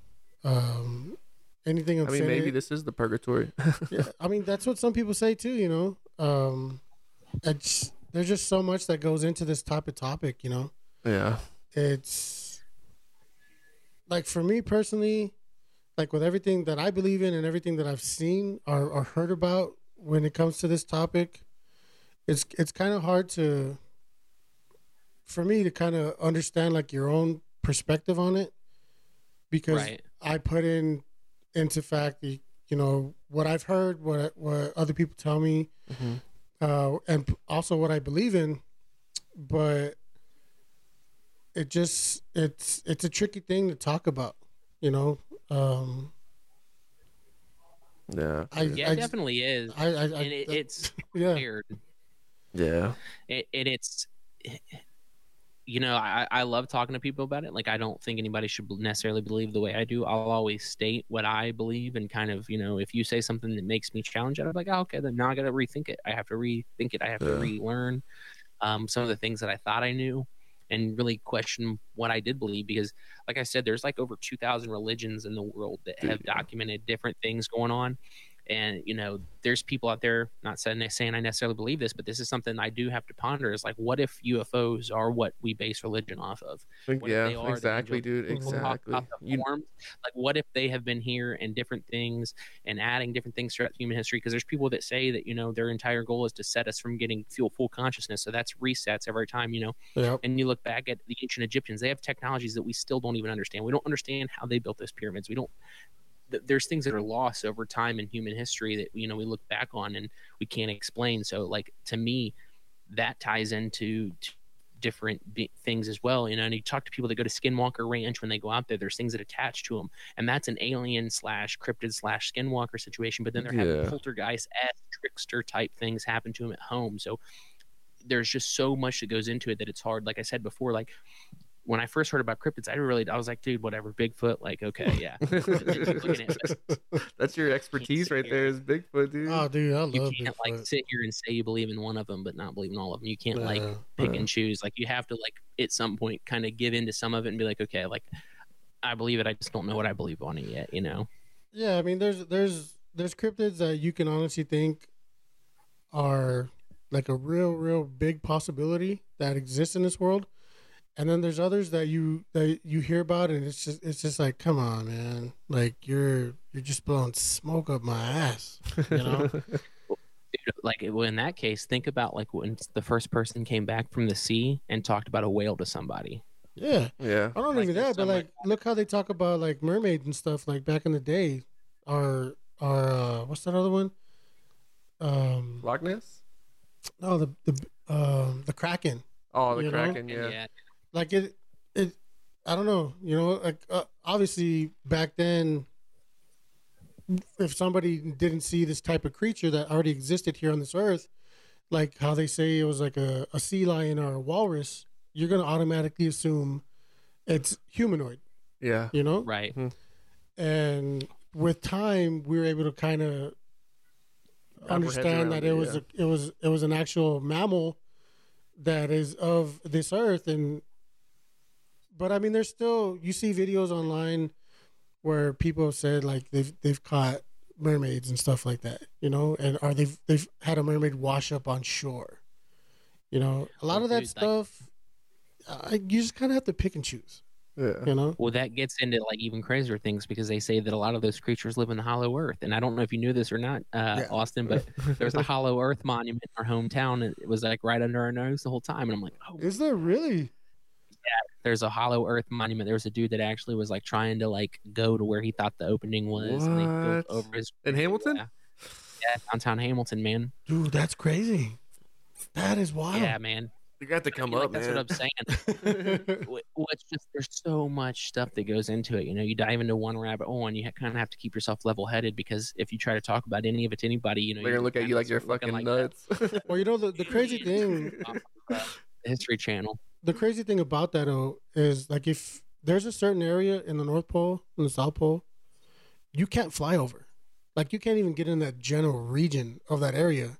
Um, anything. Unfinished, I mean, maybe this is the purgatory. yeah, I mean that's what some people say too. You know, um, it's there's just so much that goes into this type of topic. You know. Yeah. It's like for me personally, like with everything that I believe in and everything that I've seen or, or heard about when it comes to this topic, it's it's kind of hard to for me to kind of understand like your own perspective on it because right. I put in into fact the you know what I've heard, what what other people tell me, mm-hmm. Uh, and also what I believe in, but it just it's it's a tricky thing to talk about, you know. Um, yeah, I, yeah, I, it definitely is. I, I, and it, it's yeah. weird. Yeah, it, it it's. You know, I, I love talking to people about it. Like, I don't think anybody should necessarily believe the way I do. I'll always state what I believe and kind of, you know, if you say something that makes me challenge it, I'm like, oh, okay, then now I got to rethink it. I have to rethink it. I have yeah. to relearn um, some of the things that I thought I knew and really question what I did believe because, like I said, there's like over 2,000 religions in the world that have documented different things going on. And you know, there's people out there not saying saying I necessarily believe this, but this is something I do have to ponder. Is like, what if UFOs are what we base religion off of? What yeah, exactly, dude. Exactly. You... Like, what if they have been here and different things and adding different things throughout human history? Because there's people that say that you know their entire goal is to set us from getting fuel full consciousness. So that's resets every time, you know. Yep. And you look back at the ancient Egyptians; they have technologies that we still don't even understand. We don't understand how they built those pyramids. We don't there's things that are lost over time in human history that you know we look back on and we can't explain. So like to me, that ties into different be- things as well. You know, and you talk to people that go to Skinwalker Ranch when they go out there. There's things that attach to them, and that's an alien slash cryptid slash Skinwalker situation. But then they're Yeah. having poltergeist trickster type things happen to them at home. So there's just so much that goes into it that it's hard. Like I said before, like when I first heard about cryptids, I didn't really I was like, dude, whatever, Bigfoot, like okay, yeah. Looking at it, That's your expertise right there is Bigfoot, dude. Oh, dude, I love you can't like sit here and say you believe in one of them but not believe in all of them you can't like pick Yeah. and choose like you have to like at some point kind of give into some of it and be like okay like i believe it i just don't know what i believe on it yet you know Yeah, I mean, there's there's there's cryptids that you can honestly think are like a real, real big possibility that exists in this world, and then there's others that you that you hear about, and it's just it's just like, come on, man, like you're you're just blowing smoke up my ass, you know? Like well, in that case think about like when the first person came back from the sea and talked about a whale to somebody yeah, yeah. I don't Like, even that, but like, look how they talk about like mermaids and stuff, like back in the day, or or uh, what's that other one? Um, Loch Ness? no, the the um the kraken. Oh, the You know? Kraken, And yeah. Like it it i don't know you know like uh, obviously back then if somebody didn't see this type of creature that already existed here on this earth like how they say it was like a, a sea lion or a walrus you're going to automatically assume it's humanoid Yeah. you know right and with time we were able to kind of Wrap our heads understand that it, it was yeah. a, it was it was an actual mammal that is of this earth and but I mean there's still you see videos online where people have said like they've they've caught mermaids and stuff like that you know and or they've they've had a mermaid wash up on shore you know a lot Oh, of that dude, like- stuff uh, you just kind of have to pick and choose Yeah. you know well that gets into like even crazier things because they say that a lot of those creatures live in the hollow earth and i don't know if you knew this or not uh, Yeah. austin but there's a hollow earth monument in our hometown and it was like right under our nose the whole time and i'm like oh is there really there's a hollow earth monument there was a dude that actually was like trying to like go to where he thought the opening was and they What? over his In Hamilton? yeah, yeah downtown hamilton man dude that's crazy that is wild yeah man You got to come Like, up, that's man. what i'm saying Wh- well, it's just there's so much stuff that goes into it. You know, you dive into one rabbit hole, and you kind of have to keep yourself level headed because if you try to talk about any of it to anybody, you know, They're gonna look at you like you're fucking nuts. well you know the, the crazy thing uh, History Channel. The crazy thing about that though is like if there's a certain area in the North Pole and the South Pole, you can't fly over. Like you can't even get in that general region of that area.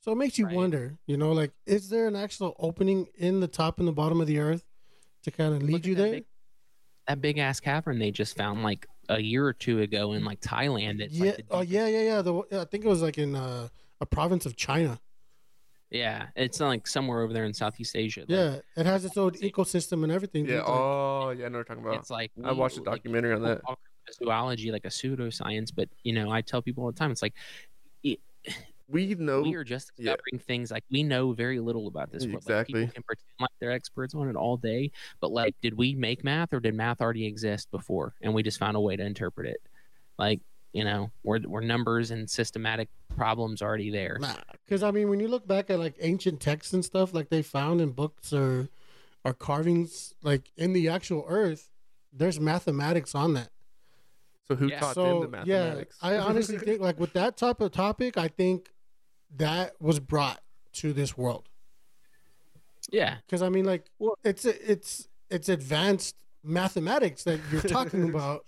So it makes you Right. wonder, you know, like is there an actual opening in the top and the bottom of the earth to kind of lead Look you there? big- That big ass cavern they just found like a year or two ago in like Thailand. It's yeah. like oh yeah, yeah, yeah. The, I think it was like in uh, a province of China. Yeah. It's like somewhere over there in Southeast Asia. Like, Yeah, it has its own ecosystem and everything. yeah. Like, Oh, yeah. I know what you're talking about. It's like I watched a like, documentary on that. Zoology, like a pseudoscience, but you know, I tell people all the time, it's like We know. we are just yeah. discovering things like we know very little about this world. Like, Exactly. people can pretend like they're experts on it all day, but like, did we make math or did math already exist before and we just found a way to interpret it? Like, you know, were were numbers and systematic problems already there? Nah, because I mean, when you look back at like ancient texts and stuff, like they found in books or or carvings, like in the actual Earth, there's mathematics on that. So who Yeah. taught them the So yeah. I honestly think like with that type of topic, I think that was brought to this world. Yeah, Because I mean, like Well- it's it's it's advanced mathematics that you're talking about,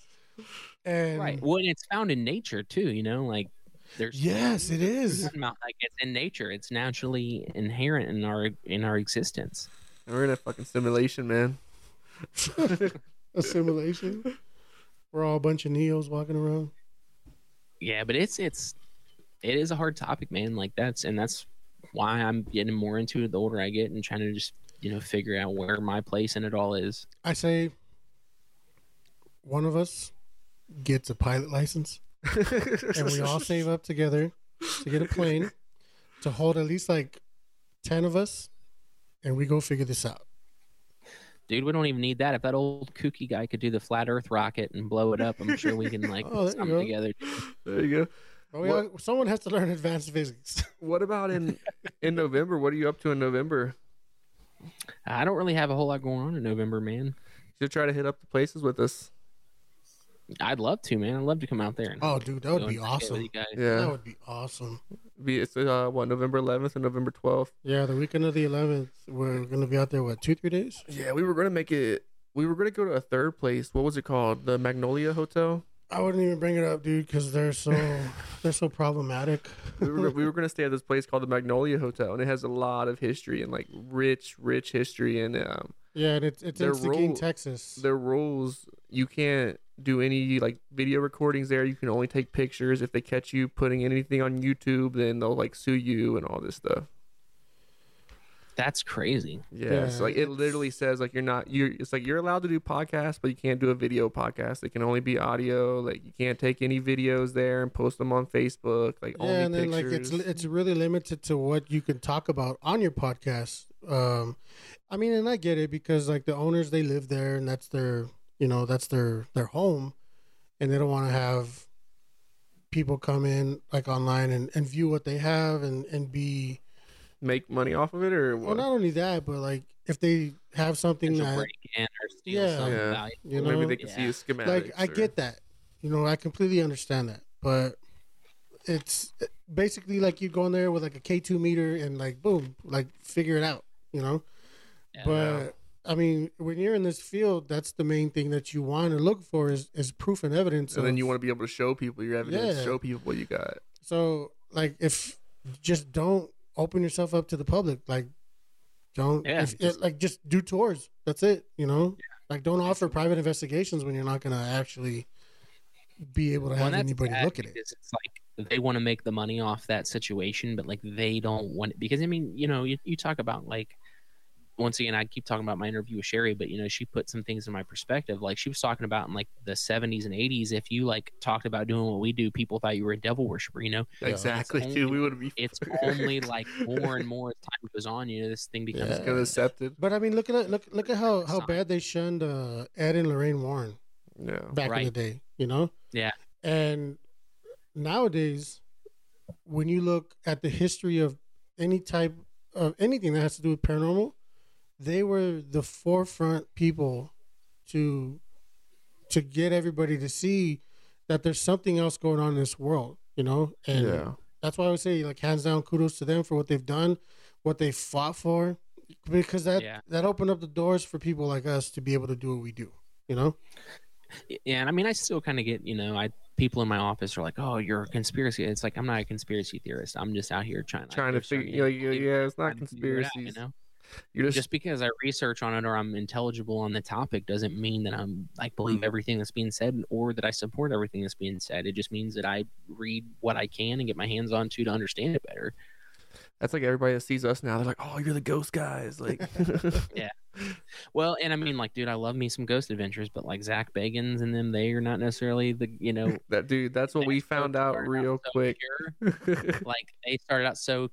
and right. Well, and it's found in nature too. You know, like there's yes, it We're is. talking about, like it's in nature. It's naturally inherent in our in our existence. We're in a fucking simulation, man. Assimilation. We're all a bunch of neos walking around. Yeah, but it's it's it is a hard topic, man. Like that's and that's why I'm getting more into it the older I get and trying to just you know figure out where my place in it all is. I say one of us gets a pilot license and we all save up together to get a plane to hold at least like 10 of us and we go figure this out. Dude, we don't even need that. If that old kooky guy could do the flat Earth rocket and blow it up, I'm sure we can like Oh, there you go. together. There you go. But we What- all, someone has to learn advanced physics. What about in in November? What are you up to in November? I don't really have a whole lot going on in November, man. You should try to hit up the places with us. I'd love to, man. I'd love to come out there. And Oh, dude, that would be and kick it with awesome. you guys. Yeah, That would be awesome. be it's uh what November 11th and November 12th. Yeah, the weekend of the 11th, we're gonna be out there. What two, three days? Yeah, we were gonna make it. We were gonna go to a third place. What was it called? The Magnolia Hotel. I wouldn't even bring it up, dude, because they're so they're so problematic. We were we were gonna stay at this place called the Magnolia Hotel, and it has a lot of history and like rich, rich history. And um, Yeah, and it's it's in Seguin, rule- Texas. their rules you can't do any like video recordings there. You can only take pictures. If they catch you putting anything on YouTube, then they'll like sue you and all this stuff. That's crazy. Yeah, Yeah, so like it literally says like you're not you. It's like you're allowed to do podcasts, but you can't do a video podcast. It can only be audio. Like you can't take any videos there and post them on Facebook. Like Yeah, only and then pictures. like it's it's really limited to what you can talk about on your podcast. Um, I mean, and I get it because like the owners they live there and that's their you know that's their their home, and they don't want to have people come in like online and, and view what they have and and be make money off of it or well not only that but like if they have something Potential that break in or steal Yeah. some Yeah. value. you Maybe they can see Yeah. a schematic. like I get that. You know, I completely understand that. But it's basically like you go in there with like a K two meter and like boom, like figure it out, you know? Yeah. But I mean, when you're in this field, that's the main thing that you want to look for is, is proof and evidence. And then you want to be able to show people your evidence, Yeah. show people what you got. so like if just don't open yourself up to the public, like don't Yeah, if, just- like just do tours. That's it, you know? Like don't offer private investigations when you're not gonna actually be able to Well, have anybody look at it. It's like they want to make the money off that situation, but like they don't want it because I mean, you know, you, you talk about like once again, I keep talking about my interview with Sherry, but you know, she put some things in my perspective. Like she was talking about in like the 70s and 80s, if you like talked about doing what we do, people thought you were a devil worshiper. You know, Yeah. exactly, It's dude. only- We would be. it's only like more and more as time goes on. You know, this thing becomes Yeah. gonna accept it. But I mean, look at it. Look look at how how bad they shunned uh, Ed and Lorraine Warren Yeah. back in the day. You know. Yeah. And nowadays, when you look at the history of any type of anything that has to do with paranormal, they were the forefront people to to get everybody to see that there's something else going on in this world. You know. And yeah. that's why I would say like hands down kudos to them for what they've done, what they fought for, because that Yeah. that opened up the doors for people like us to be able to do what we do. You know, yeah, and I mean, I still kind of get, you know, I people in my office are like, "Oh, you're a conspiracy." It's like I'm not a conspiracy theorist. I'm just out here trying, Trying to figure. you know, Yeah, yeah, yeah. It's not trying to figure it out, conspiracies. you know, You're just, just because I research on it or I'm intelligible on the topic doesn't mean that I'm like believe mm-hmm. everything that's being said or that I support everything that's being said. It just means that I read what I can and get my hands on to to understand it better. that's like everybody that sees us now. They're like, "Oh, you're the ghost guys." Like, yeah. Well, and I mean, like, dude, I love me some Ghost Adventures, but like Zak Bagans and them, they are not necessarily the, you know, that dude. That's what we found out real so quick. like they started out so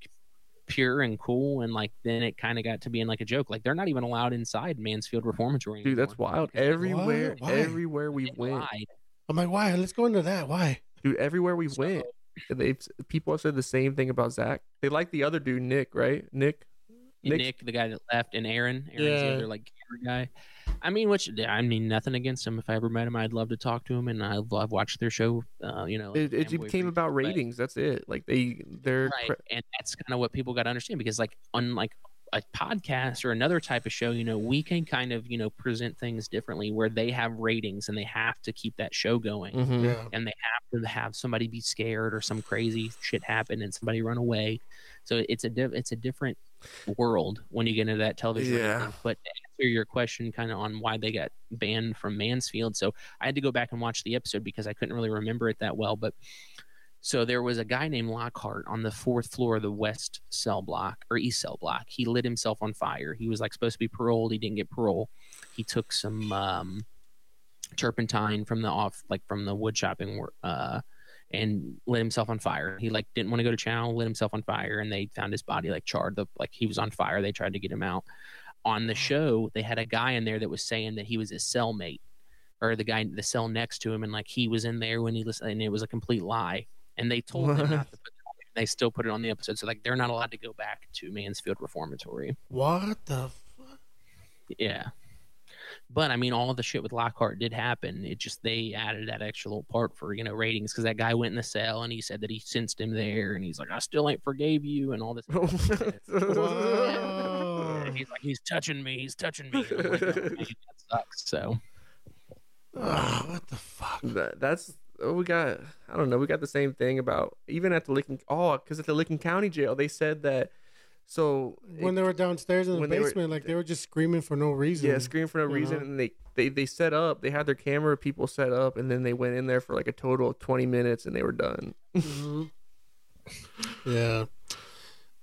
pure and cool, and like then it kind of got to being like a joke. Like they're not even allowed inside Mansfield Reformatory. Dude, that's anymore. wild. Everywhere, Why? everywhere we They went, lied. I'm like, why? Let's go into that. Why? dude. Everywhere we So- went, they've people have said the same thing about Zak. They like the other dude, Nick, right? Nick. Nick, Nick's- the guy that left, and Aaron, Aaron's Yeah. the other like guy. I mean, which I mean, nothing against him. If I ever met him, I'd love to talk to him, and I've, I've watched their show. Uh, you know, like It, it became Freaks, about but- ratings. That's it. Like they, they're right? cra- and that's kind of what people got to understand because, like, unlike a podcast or another type of show, you know, we can kind of you know present things differently where they have ratings and they have to keep that show going. Mhm. Yeah. and they have to have somebody be scared or some crazy shit happen and somebody run away. So it's a diff- it's a different world when you get into that television. Yeah. rating. But to answer your question, kind of on why they got banned from Mansfield, so I had to go back and watch the episode because I couldn't really remember it that well. But so there was a guy named Lockhart on the fourth floor of the west cell block or east cell block. He lit himself on fire. He was like supposed to be paroled. He didn't get parole. He took some um, turpentine from the off like from the wood chopping uh and lit himself on fire he like didn't want to go to chow lit himself on fire and they found his body like charred the like he was on fire they tried to get him out on the show they had a guy in there that was saying that he was his cellmate or the guy the cell next to him and like he was in there when he listened and it was a complete lie and they told him not to put it on. they still put it on the episode so like they're not allowed to go back to mansfield reformatory What the? Fuck? Yeah. But I mean, all the shit with Lockhart did happen. It just they added that extra little part for you know ratings because that guy went in the cell and he said that he sensed him there and he's like, I still ain't forgave you and all this. Wow. He's like, he's touching me, he's touching me. Like, "Oh, man, that sucks. So what the fuck? That, that's oh, we got. I don't know. We got the same thing about even at the Licking. Oh, because at the Licking County Jail, they said that. So When they were downstairs in the when they were- basement, like they were just screaming for no reason. yeah, screaming for no reason, know? and they, they they set up. They had their camera people set up, and then they went in there for like a total of twenty minutes, and they were done. Mhm. Yeah.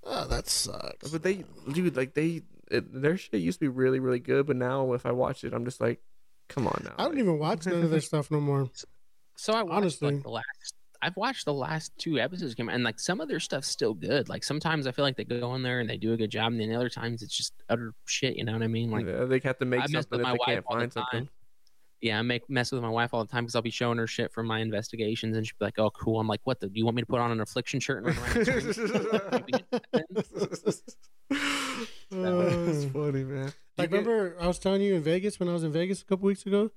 Oh, that sucks. But they, dude, like they, it, their shit used to be really, really good. But now, if I watch it, I'm just like, come on now. I don't like- even watch none of their stuff no more. so I watched Honestly. like the last I've watched the last two episodes come and like some of their stuff's still good. Like sometimes I feel like they go in there and they do a good job, and then other times it's just utter shit. You know what I mean? Like yeah, they have to make I something with if they wife can't all the find something. yeah, I make mess with my wife all the time because I'll be showing her shit from my investigations, and she'll be like, "Oh, cool." I'm like, "What? The, do you want me to put on an affliction shirt and run around?" screaming?" oh, it's funny, man. Like, You get- remember I was telling you in Vegas when I was in Vegas a couple weeks ago,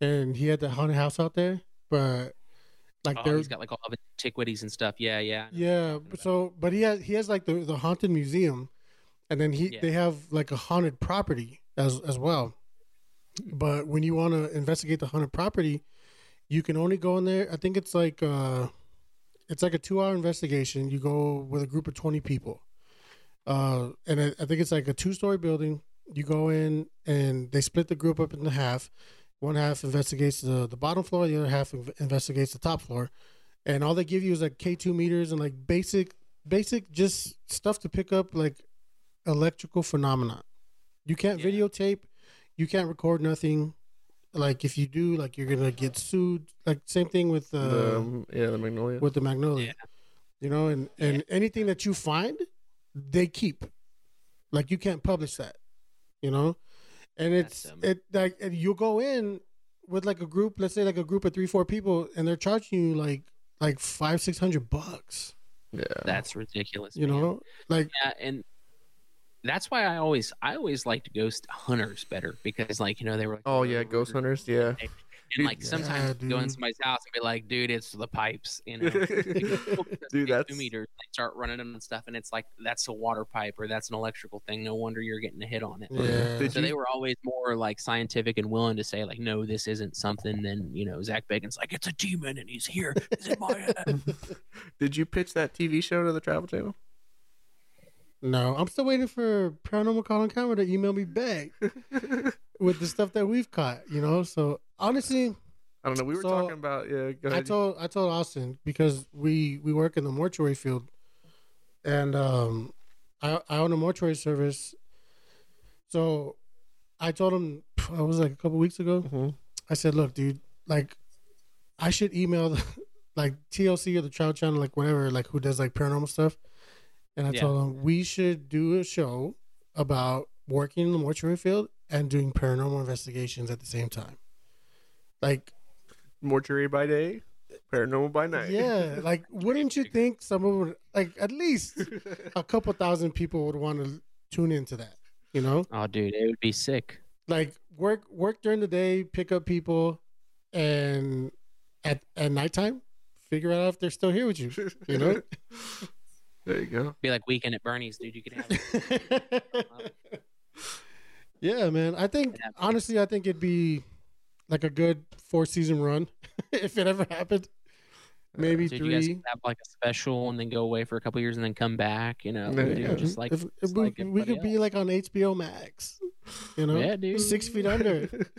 and he had the haunted house out there, but like oh, he's got like all of antiquities and stuff. Yeah, yeah. yeah. So, but he has he has like the the haunted museum, and then he Yeah. they have like a haunted property as as well. But when you want to investigate the haunted property, you can only go in there. I think it's like uh, it's like a two hour investigation. You go with a group of twenty people, uh, and I, I think it's like a two story building. You go in and they split the group up into half. One half investigates the the bottom floor. The other half investigates the top floor. And all they give you is like K two meters and like basic basic just stuff to pick up like electrical phenomena. You can't Yeah. videotape. You can't record nothing. Like if you do, like you're gonna get sued. Like same thing with uh, the, um, yeah, the Magnolia. with the magnolia. Yeah. You know, and and anything that you find, they keep. Like you can't publish that. You know, and it's it like and you'll go in with like a group. Let's say like a group of three four people, and they're charging you like like five six hundred bucks. yeah, That's ridiculous. You man. know, like Yeah, and that's why I always I always liked ghost hunters better because like you know they were like, oh yeah, Ghost Hunters. Yeah, and like Yeah, sometimes I'd go in somebody's house and be like, dude, it's the pipes, you know. Dude, that's- two meters. They start running them and stuff, and it's like that's a water pipe or that's an electrical thing. No wonder you're getting a hit on it. yeah. So you- they were always more like scientific and willing to say like, no, this isn't something. Then you know, Zak Bagans like, it's a demon and he's here. He's in my head. Uh, Did you pitch that TV show to the Travel Channel? No, I'm still waiting for Paranormal Caught on Camera to email me back with the stuff that we've caught. You know, so honestly, I don't know. We were So, talking about yeah. Go I told I told Austin because we we work in the mortuary field, and um, I I own a mortuary service. So, I told him I was like a couple weeks ago. Mhm. I said, "Look, dude, like, I should email the, like TLC or the Travel Channel, like whatever, like who does like paranormal stuff." And I Yeah. told him we should do a show about working in the mortuary field and doing paranormal investigations at the same time. Like, Mortuary by day, paranormal by night. yeah, like wouldn't you think someone would like at least a couple thousand people would want to tune into that? You know, oh, dude, it would be sick. like work work during the day, pick up people, and at at nighttime, figure out if they're still here with you. You know. there you go. Be like weekend at Bernie's, dude. You could have. yeah, man. I think honestly, I think it'd be like a good four season run if it ever happened. Maybe Dude, you guys three. could have like a special and then go away for a couple years and then come back. You know, Yeah, dude, yeah. just like if, if we, like we everybody could be like on HBO Max, you know, yeah, dude. six feet under.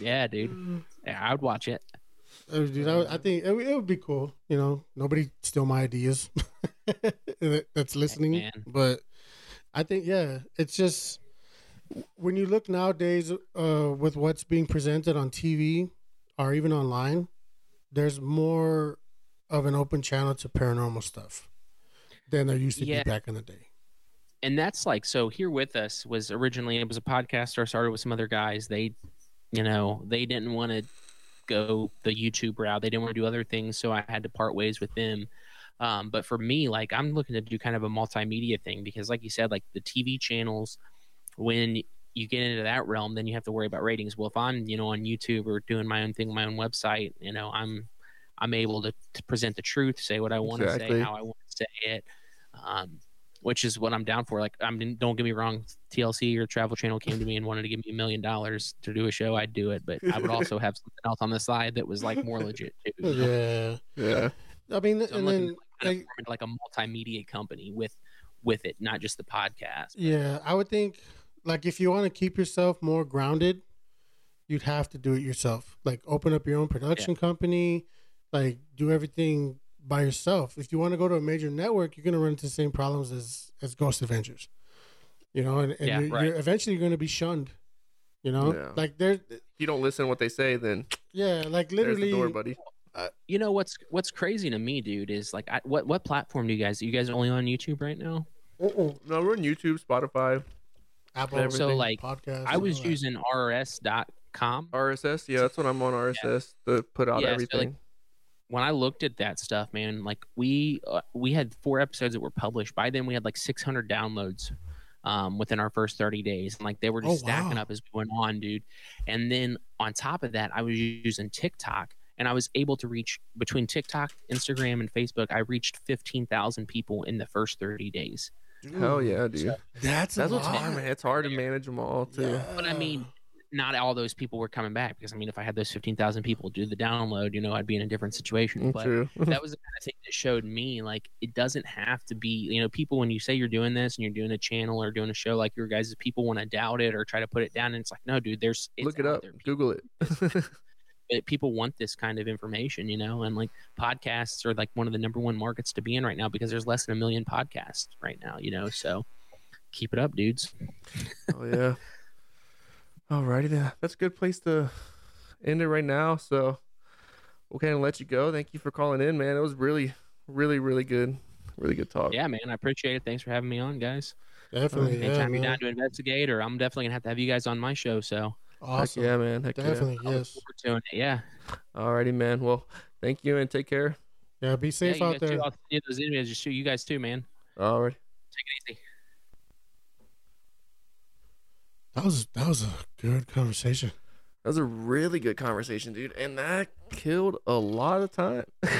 Yeah, dude. Yeah, I would watch it. Uh, dude, I, I think it, would- it would be cool. You know, nobody steal my ideas that's listening. but I think yeah, it's just when you look nowadays uh, with what's being presented on TV or even online, there's more of an open channel to paranormal stuff than there used to Yeah. be back in the day. and that's like so here with us was originally it was a podcast I started with some other guys. They, you know, they didn't want to go the YouTube route. They didn't want to do other things, so I had to part ways with them. Um, but for me, like I'm looking to do kind of a multimedia thing because, like you said, like the TV channels, when you get into that realm, then you have to worry about ratings. Well, if I'm, you know, on YouTube or doing my own thing, my own website, you know, I'm I'm able to, to present the truth, say what I want to say, how I want to say it, um, which is what I'm down for. Like, I mean, don't get me wrong, TLC or Travel Channel came to me and wanted to give me a million dollars to do a show, I'd do it. But I would also have something else on the side that was like more legit too. you know? Yeah. Yeah. I mean, So I'm and then to kind of like, form like a multimedia company with with it, not just the podcast. yeah, I would think like if you want to keep yourself more grounded, you'd have to do it yourself. Like open up your own production company, like do everything by yourself. If you want to go to a major network, you're gonna run into the same problems as as Ghost Adventures. You know, and, and Yeah, you're, right. you're eventually you're gonna be shunned. You know, Yeah. like there, If you don't listen to what they say, then yeah, like there's literally, the door, buddy. You know what's what's crazy to me, dude, is like I, what what platform do you guys? You guys are only on YouTube right now? No, we're on YouTube, Spotify, Apple, So like podcast. I was using RSS.com. RSS. Yeah, that's what I'm on RSS to put out Yeah, so, everything. like, When I looked at that stuff, man, like we uh, we had four episodes that were published. By then, we had like 600 downloads um, within our first 30 days, and like they were just Oh, stacking wow. up as we went on, dude. And then on top of that, I was using TikTok, and I was able to reach between TikTok, Instagram, and Facebook. I reached 15,000 people in the first 30 days. Hell yeah, dude. That's That's a what's hard, man. It's hard to manage them all too. But I mean, not all those people were coming back because I mean, if I had those 15,000 people do the download, you know, I'd be in a different situation. Mm, But that was the kind of thing that showed me like it doesn't have to be you know people when you say you're doing this and you're doing a channel or doing a show like your guys people want to doubt it or try to put it down and it's like no dude there's it's Look it up. there. Google it. People want this kind of information you know and like podcasts are like one of the number one markets to be in right now because there's less than a million podcasts right now you know so keep it up dudes oh yeah. Alrighty then. That's a good place to end it right now. So we'll kind of let you go. Thank you for calling in, man. It was really, really, really good. Really good talk. yeah man i appreciate it thanks for having me on guys definitely. Yeah, anytime you're man. down to investigate or i'm definitely gonna have to have you guys on my show so Heck Awesome. yeah, man. Heck Definitely, I look yes. forward to it. yeah yeah. Alrighty, man. Well, thank you and take care. Yeah, be safe you out there. too. I'll send you those images just shoot you guys too man Alrighty. take it easy That was that was a good conversation. That was a really good conversation, dude. And that killed a lot of time.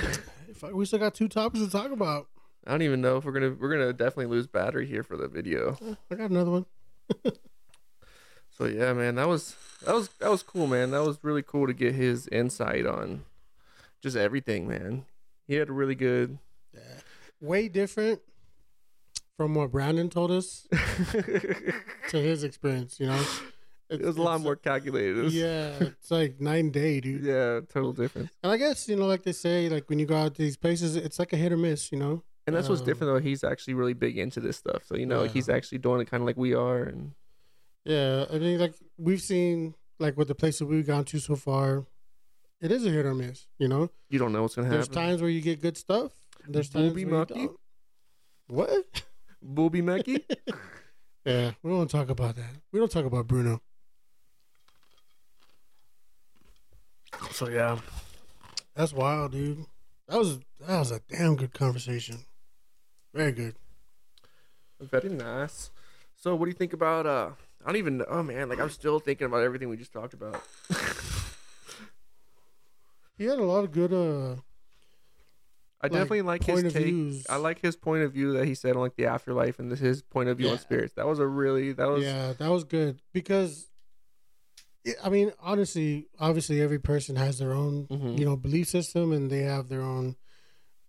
If I, we still got two topics to talk about. I don't even know if we're gonna we're gonna definitely lose battery here for the video. I got another one. So yeah, man, that was that was that was cool, man. That was really cool to get his insight on just everything, man. He had a really good. Way different from what Brandon told us to his experience. You know, it was a lot more calculated. It Yeah, it's like nine day, dude. yeah, total difference. And I guess you know, like they say, like when you go out to these places, it's like a hit or miss. You know. And that's what's Um, different though. He's actually really big into this stuff. So you know, Yeah. he's actually doing it kind of like we are, and Yeah, I mean, like we've seen, like with the places we've gone to so far, it is a hit or miss. You know, you don't know what's gonna happen. there's times where you get good stuff. There's times Booby where you don't. What? Booby Mecky. Yeah, we don't talk about that. We don't talk about Bruno. so yeah, That's wild, dude. That was that was a damn good conversation. Very good. very nice. So what do you think about? uh I don't even know, oh, man. Like I'm still thinking about everything we just talked about. He had a lot of good uh I definitely like his take. views. I like his point of view that he said on like the afterlife and this, his point of view on spirits. That was a really that was yeah, that was good because yeah, I mean, honestly, obviously every person has their own, Mhm. you know, belief system and they have their own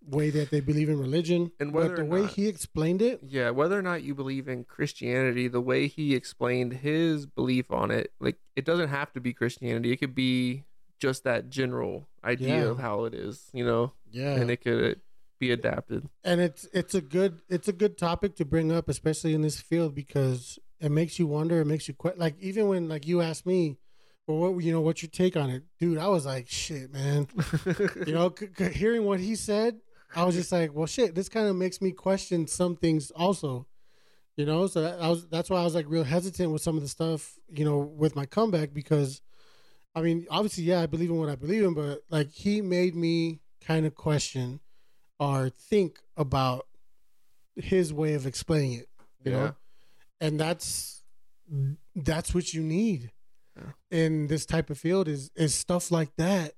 way that they believe in religion. And whether but the way not- he explained it, yeah. Whether or not you believe in Christianity, the way he explained his belief on it, like it doesn't have to be Christianity. It could be just that general idea Yeah. of how it is, you know, yeah, and it could be adapted. and it's it's a good it's a good topic to bring up especially in this field because it makes you wonder it makes you que- like even when like you asked me well what you know what's your take on it? Dude i was like shit man. You know c- c- hearing what he said i was just like well shit this kind of makes me question some things also. You know so that, I was that's why i was like real hesitant with some of the stuff you know with my comeback because i mean obviously yeah i believe in what i believe in but like he made me kind of question or think about his way of explaining it you Yeah. know and that's that's what you need Yeah. in this type of field is is stuff like that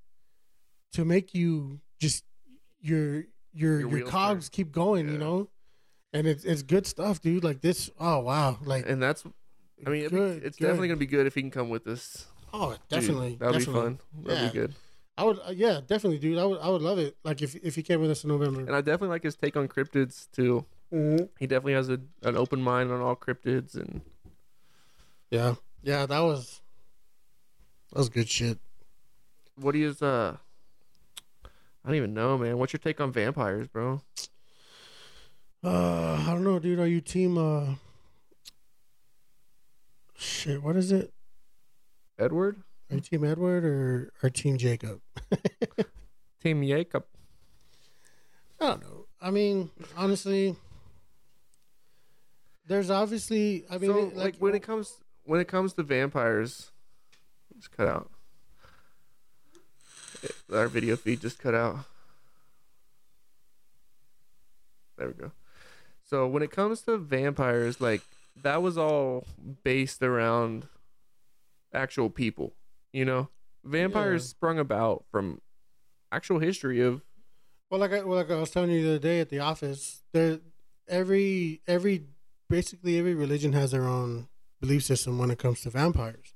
to make you just your your Your your, cogs keep going, you know. And it's it's good stuff, dude. Like this. Oh wow. Like And that's, I mean, Good, it's good. definitely gonna be good if he can come with us. Oh Dude, definitely. that'd definitely. be fun. That'd Yeah. be good. I would. Uh, yeah, definitely, dude. I would. I would love it. Like if if he came with us in November. And I definitely like his take on cryptids too. Mhm. He definitely has a, an open mind on all cryptids and Yeah. Yeah. That was. That was good shit. what is. Uh, I don't even know, man. What's your take on vampires, bro? Uh, I don't know, dude. Are you team? Uh. Shit. What is it? Edward, Are you team Edward or or team Jacob? Team Jacob. I don't know. I mean, honestly, there's obviously. I mean, so, it- like, when it comes when it comes to vampires, just cut out. It- our video feed just cut out. There we go. So when it comes to vampires, like that was all based around actual people. You know, vampires Yeah. sprung about from actual history of Well, like I, well, like I was telling you the other day at the office, there every every basically every religion has their own belief system when it comes to vampires.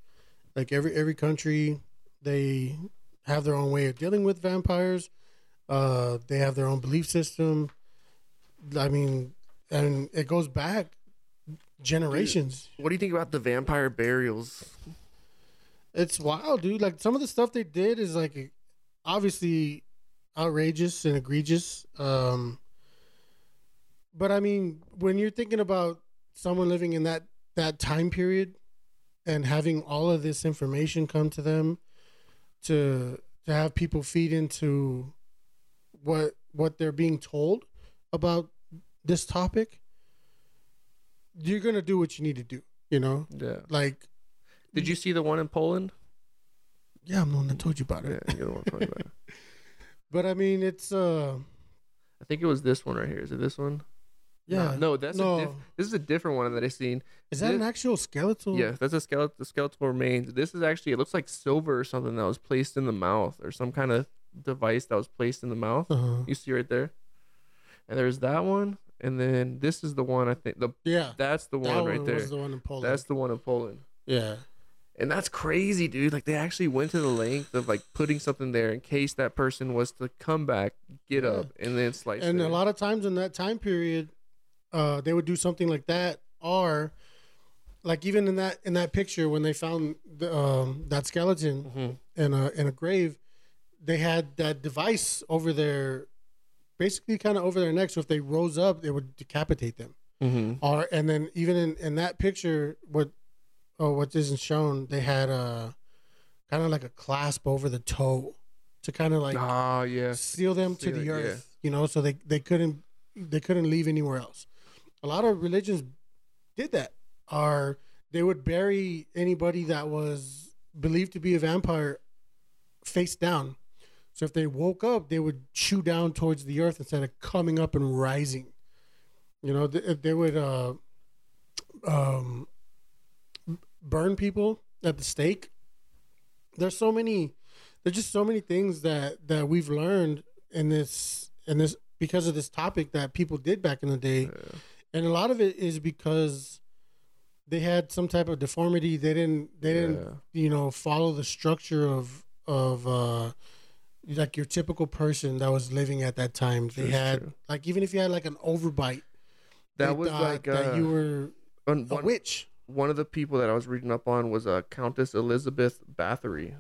Like every every country, they have their own way of dealing with vampires. Uh, they have their own belief system. I mean, and it goes back generations. what do you think about the vampire burials? It's wild, dude. Like some of the stuff they did is like obviously outrageous and egregious. Um but I mean, when you're thinking about someone living in that that time period and having all of this information come to them to to have people feed into what what they're being told about this topic, you're going to do what you need to do, you know? Yeah. Like Did you see the one in Poland? yeah, I'm the one that told you about it. Yeah, you're the one talking about it. But I mean, it's uh, I think it was this one right here. Is it this one? yeah. No, no that's no. A diff- this is a different one that I seen. Is that an actual skeletal? Yeah, that's a skeletal. The skeletal remains. This is actually. It looks like silver or something that was placed in the mouth, or some kind of device that was placed in the mouth. Uh-huh. You see right there. And there's that one, and then this is the one. I think the Yeah. that's the that one right one there. the one in Poland. That's the one in Poland. yeah. And that's crazy, dude. Like they actually went to the length of like putting something there in case that person was to come back, get Yeah. up, and then slice. And a lot of times in that time period, uh, they would do something like that, or like even in that in that picture when they found the, um, that skeleton Mhm. in a in a grave, they had that device over their, basically kind of over their neck. So if they rose up, it would decapitate them. Mhm. Or and then even in, in that picture, what oh what isn't shown, they had a kind of like a clasp over the toe to kind of like Ah, yeah. seal them to the it, yeah. earth. You know, so they they couldn't they couldn't leave anywhere else. A lot of religions did that. Are they would bury anybody that was believed to be a vampire face down. So if they woke up, they would chew down towards the earth instead of coming up and rising. You know, they, they would uh, um, burn people at the stake. There's so many. There's just so many things that that we've learned in this in this because of this topic that people did back in the day, Yeah. and a lot of it is because they had some type of deformity. They didn't. They didn't Yeah. you know follow the structure of of uh like your typical person that was living at that time they had true. like even if you had like an overbite That was like that uh, you were one, a one, witch one of the people that I was reading up on was uh, Countess Elizabeth Bathory.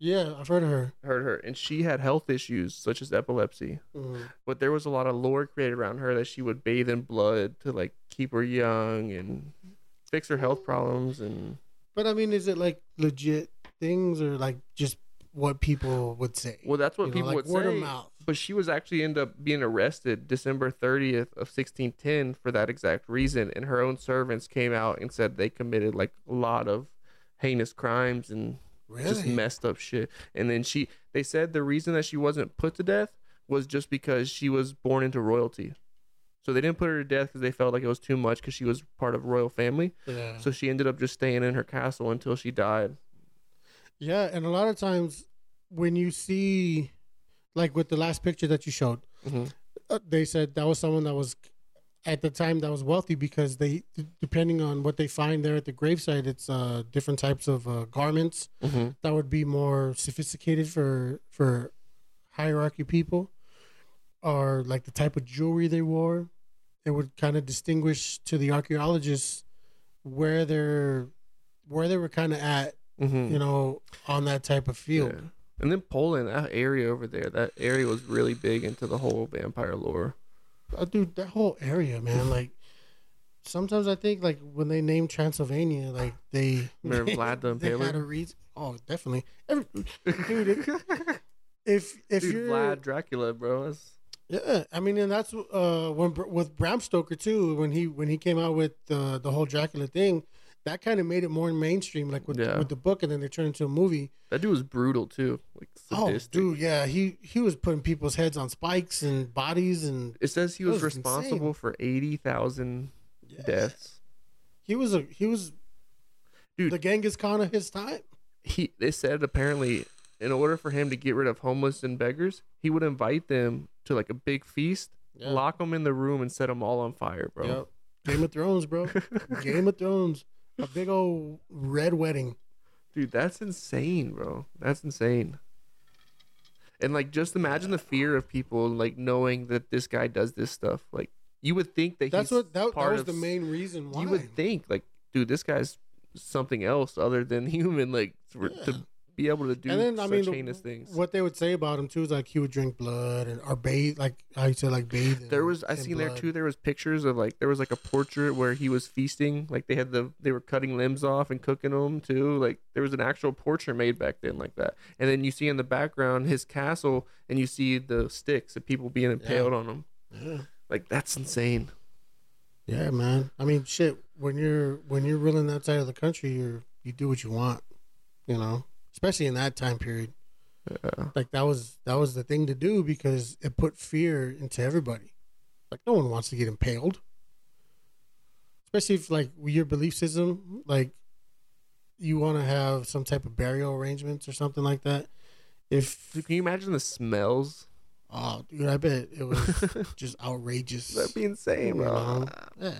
yeah i've heard of her Heard her, and she had health issues such as epilepsy. Mhm. But there was a lot of lore created around her that she would bathe in blood to like keep her young and fix her health problems. And but i mean is it like legit things or like just what people would say well, that's what You know, people like would word say. of mouth But she was actually end up being arrested December 30th of 1610 for that exact reason. And her own servants came out and said they committed like a lot of heinous crimes and just messed up shit. And then she, they said the reason that she wasn't put to death was just because she was born into royalty. So they didn't put her to death because they felt like it was too much because she was part of royal family. Yeah. So she ended up just staying in her castle until she died. Yeah, and a lot of times when you see, like with the last picture that you showed, Mhm. uh, they said that was someone that was at the time that was wealthy because they, d- depending on what they find there at the gravesite, it's uh, different types of uh, garments Mm-hmm. that would be more sophisticated for for hierarchy people, or like the type of jewelry they wore. It would kind of distinguish to the archaeologists where they're where they were kind of at Mm-hmm. you know, on that type of field. Yeah. And then Poland, that area over there, that area was really big into the whole vampire lore. Uh, dude, that whole area, man. Like, sometimes I think like when they name Transylvania, like they Remember Vlad the they had a reason. Oh, definitely. Every, dude, if if, if Dude, you're Vlad Dracula, bro. That's, yeah, I mean, and that's uh when with Bram Stoker too. When he when he came out with the the whole Dracula thing, that kind of made it more mainstream, like with Yeah. with the book, and then they turned into a movie. that dude was brutal too. Like Oh, dude, yeah, he he was putting people's heads on spikes and bodies, and It says he was, was responsible insane. for eighty thousand deaths. he was a he was Dude. the Genghis Khan of his time. He they said apparently in order for him to get rid of homeless and beggars, he would invite them to like a big feast, Yeah. lock them in the room, and set them all on fire, bro. Yep. Game of Thrones, bro. Game of Thrones. A big old red wedding. Dude, that's insane, bro. That's insane. And like just imagine the fear of people like knowing that this guy does this stuff. Like you would think that That's what that, that was of the main reason why. You would think like, dude, this guy's something else other than human. Like for, Yeah. to be able to do and then I mean, heinous things. what they would say about him too is like he would drink blood and or bathe, like how you said, like bathe. in- There was I seen there too. There was pictures of like there was like a portrait where he was feasting. Like they had the they were cutting limbs off and cooking them too. Like there was an actual portrait made back then like that. And then you see in the background his castle, and you see the sticks of people being impaled on them. Yeah. Like that's insane. Yeah, man. I mean, shit. When you're when you're ruling that side of the country, you're you do what you want, you know. Especially in that time period, Yeah. like that was that was the thing to do because it put fear into everybody. Like no one wants to get impaled, especially if like your belief system, like you want to have some type of burial arrangements or something like that. If can you imagine the smells? oh, dude, I bet it was just outrageous. That'd be insane, You bro. know? Yeah.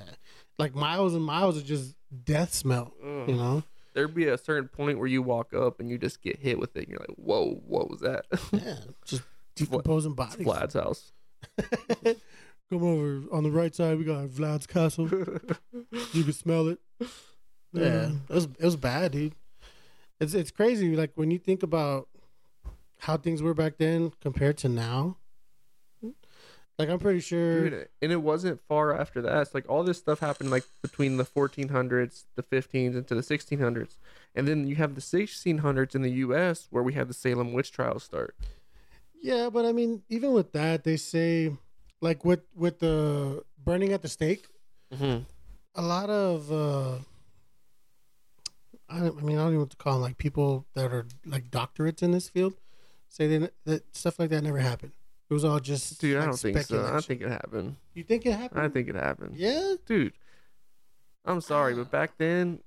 Like miles and miles of just death smell, Ugh. you mm. know? There'd be a certain point where you walk up and you just get hit with it. And you're like, whoa, what was that? Yeah. Just decomposing It's bodies. Vlad's house. Come over on the right side. We got Vlad's castle. You can smell it. Yeah, it was it was bad, dude. It's it's crazy. Like when you think about how things were back then compared to now. Like I'm pretty sure. Dude, and it wasn't far after that. It's like all this stuff happened like between the 1400s, the 15s, into the 1600s, and then you have the 1600s in the U.S. where we had the Salem witch trials start. Yeah, but I mean, even with that, they say, like with with the burning at the stake, Mm-hmm. a lot of. uh I, don't, I mean, I don't even know what to call them. Like people that are like doctorates in this field say they, that stuff like that never happened. It was all just Dude, I don't think so. I think it happened. You think it happened? I think it happened. Yeah. Dude, I'm sorry, but back then,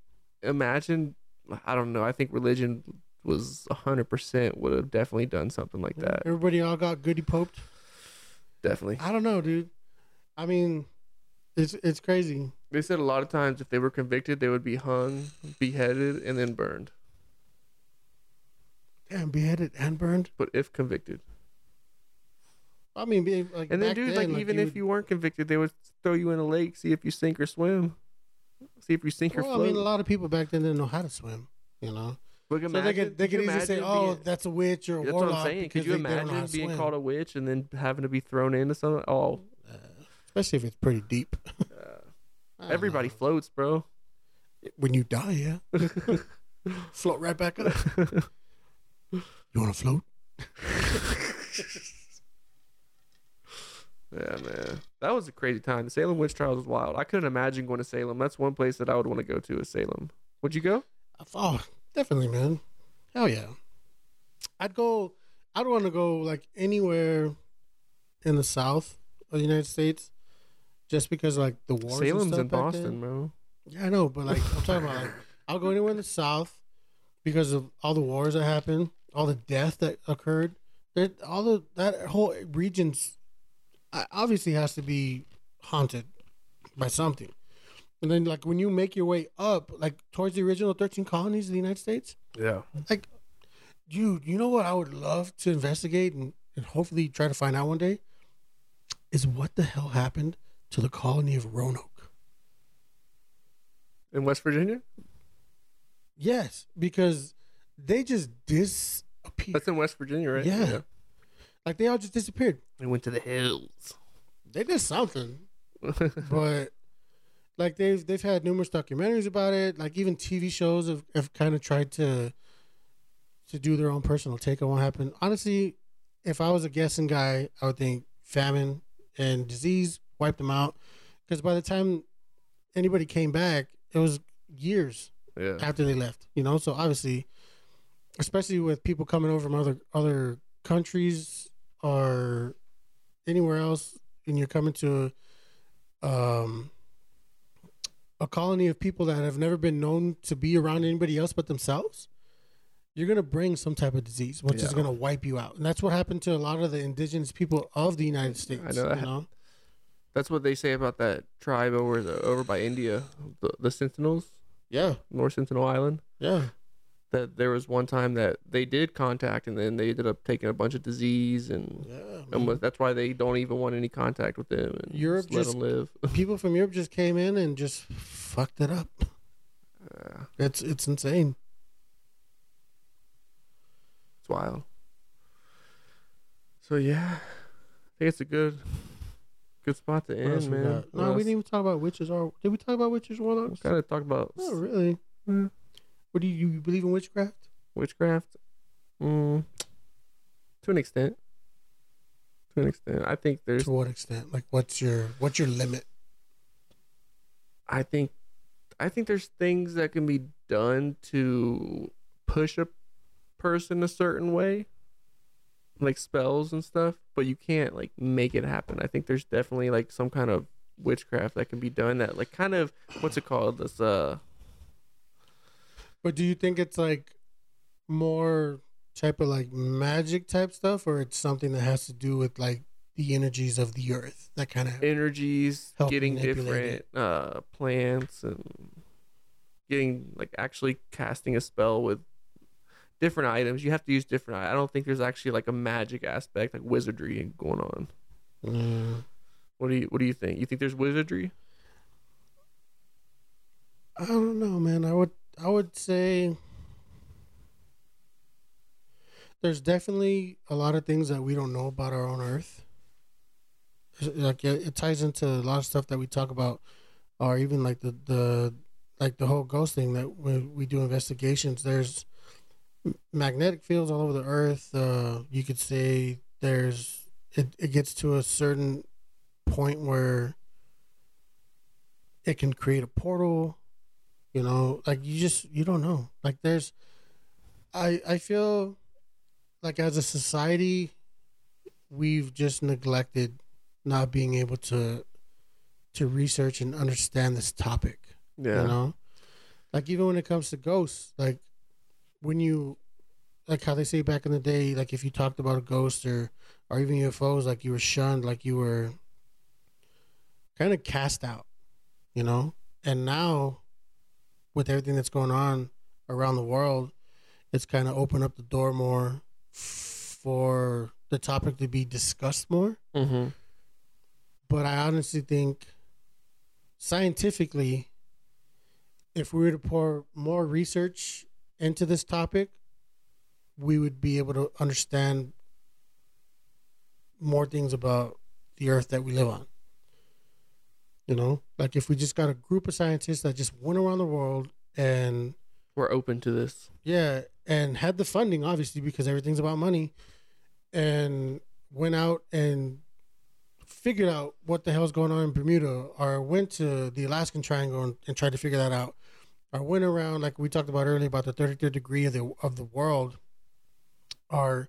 imagine. I don't know. I think religion was 100% would have definitely done something like that. Everybody all got goody poped. Definitely. I don't know, dude. I mean, it's it's crazy. They said a lot of times if they were convicted, they would be hung, beheaded, and then burned. Damn, beheaded and burned. But if convicted. I mean, being like And then, dude, then, like, even if would- you weren't convicted, they would throw you in a lake, see if you sink or swim, see if you sink or float. well, I mean, a lot of people back then didn't know how to swim. You know, so they could they could easily say, "Oh, that's a witch or a that's what warlock." I'm saying. Could you they- they know imagine to being swim. called a witch and then having to be thrown into something? Oh, uh, especially if it's pretty deep. Don't uh, everybody uh, floats, bro. when you die, yeah, float right back up. you want to float? Yeah, man, that was a crazy time. The Salem witch trials was wild. I couldn't imagine going to Salem. That's one place that I would want to go to. Is Salem? Would you go? Oh, definitely, man. Hell yeah. I'd go. I'd want to go like anywhere in the South of the United States, just because like the wars. Salem's in Boston, then. bro. Yeah, I know, but like I'm talking about, like I'll go anywhere in the South because of all the wars that happened, all the death that occurred. There, all the that whole region's obviously has to be haunted by something. And then, like when you make your way up, like towards the original 13 colonies of the United States, Yeah. like, dude, you know what I would love to investigate and, and hopefully try to find out one day is what the hell happened to the colony of Roanoke. In West Virginia? Yes, because they just disappeared. That's in West Virginia, right? Yeah. Like they all just disappeared. They went to the hills. They did something, but like they've they've had numerous documentaries about it. Like even TV shows have, have kind of tried to to do their own personal take on what happened. Honestly, if I was a guessing guy, I would think famine and disease wiped them out. Because by the time anybody came back, it was years yeah. after they left. You know, so obviously, especially with people coming over from other other countries or anywhere else, and you're coming to um a colony of people that have never been known to be around anybody else but themselves. You're gonna bring some type of disease, which is gonna wipe you out, and that's what happened to a lot of the indigenous people of the United States. I know that. You know? That's what they say about that tribe over the, over by India, the, the Sentinels, Yeah, North Sentinel Island. yeah. That there was one time that they did contact, and then they ended up taking a bunch of disease, and Yeah, almost, that's why they don't even want any contact with them. And Europe just them live. people from Europe just came in and just fucked it up. Yeah, It's it's insane. it's wild. So yeah, I think it's a good, good spot to end, man. No, we didn't even talk about witches. Or did we talk about witches? Warlocks? kind of talk about Not really. Mm. What do you, you believe in witchcraft? witchcraft. Mm, to an extent. To an extent, I think there's. To what extent? Like, what's your what's your limit? I think, I think there's things that can be done to push a person a certain way, like spells and stuff. But you can't like make it happen. I think there's definitely like some kind of witchcraft that can be done that like kind of what's it called this uh But do you think it's like more type of like magic type stuff, or it's something that has to do with like the energies of the earth? That kind of energies, getting different uh plants and getting like actually casting a spell with different items. You have to use different I don't think there's actually like a magic aspect like wizardry going on. Mm, What do you what do you think? You think there's wizardry? I don't know, man. I would I would say there's definitely a lot of things that we don't know about our own Earth. Like it, ties into a lot of stuff that we talk about, or even like the the like the whole ghost thing that when we do investigations. There's magnetic fields all over the Earth. Uh, you could say there's it, it gets to a certain point where it can create a portal you know like you just you don't know. Like there's i i feel like as a society we've just neglected not being able to to research and understand this topic Yeah. you know? Like even when it comes to ghosts like when you like how they say back in the day like if you talked about a ghost or or even ufos like you were shunned like you were kind of cast out you know? And now with everything that's going on around the world it's kind of opened up the door more for the topic to be discussed more Mm-hmm. but I honestly think scientifically, if we were to pour more research into this topic, we would be able to understand more things about the earth that we live on. You know, like if we just got a group of scientists that just went around the world and We're open to this. yeah, and had the funding obviously because everything's about money, and went out and figured out what the hell's going on in Bermuda, or went to the Alaskan Triangle and, and tried to figure that out, or went around like we talked about earlier about the 33rd degree of the of the world, or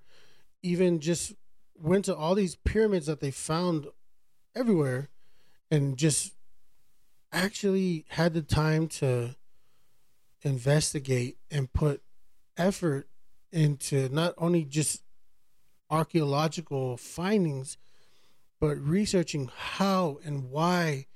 even just went to all these pyramids that they found everywhere and just actually had the time to investigate and put effort into not only just archaeological findings, but researching how and why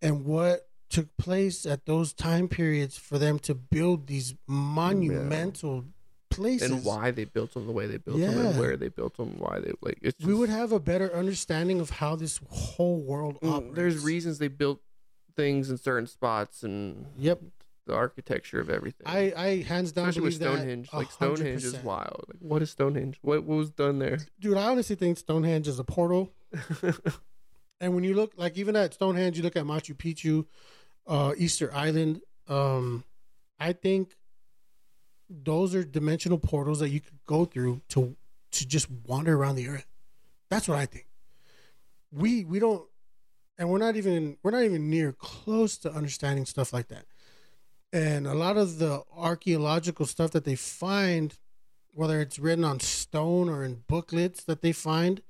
and what took place at those time periods for them to build these monumental places and why they built them the way they built them and where they built them, why they like. It's just, we would have a better understanding of how this whole world Mm, operates. There's reasons they built things in certain spots and Yep. the architecture of everything. I, I hands down Especially with Stonehenge. Like Stonehenge is wild. Like what is Stonehenge? What, what was done there? Dude, I honestly think Stonehenge is a portal. And when you look, like even at Stonehenge, you look at Machu Picchu, uh, Easter Island. Um, I think those are dimensional portals that you could go through to to just wander around the earth. That's what I think. We we don't, and we're not even we're not even near close to understanding stuff like that. And a lot of the archaeological stuff that they find, whether it's written on stone or in booklets that they find,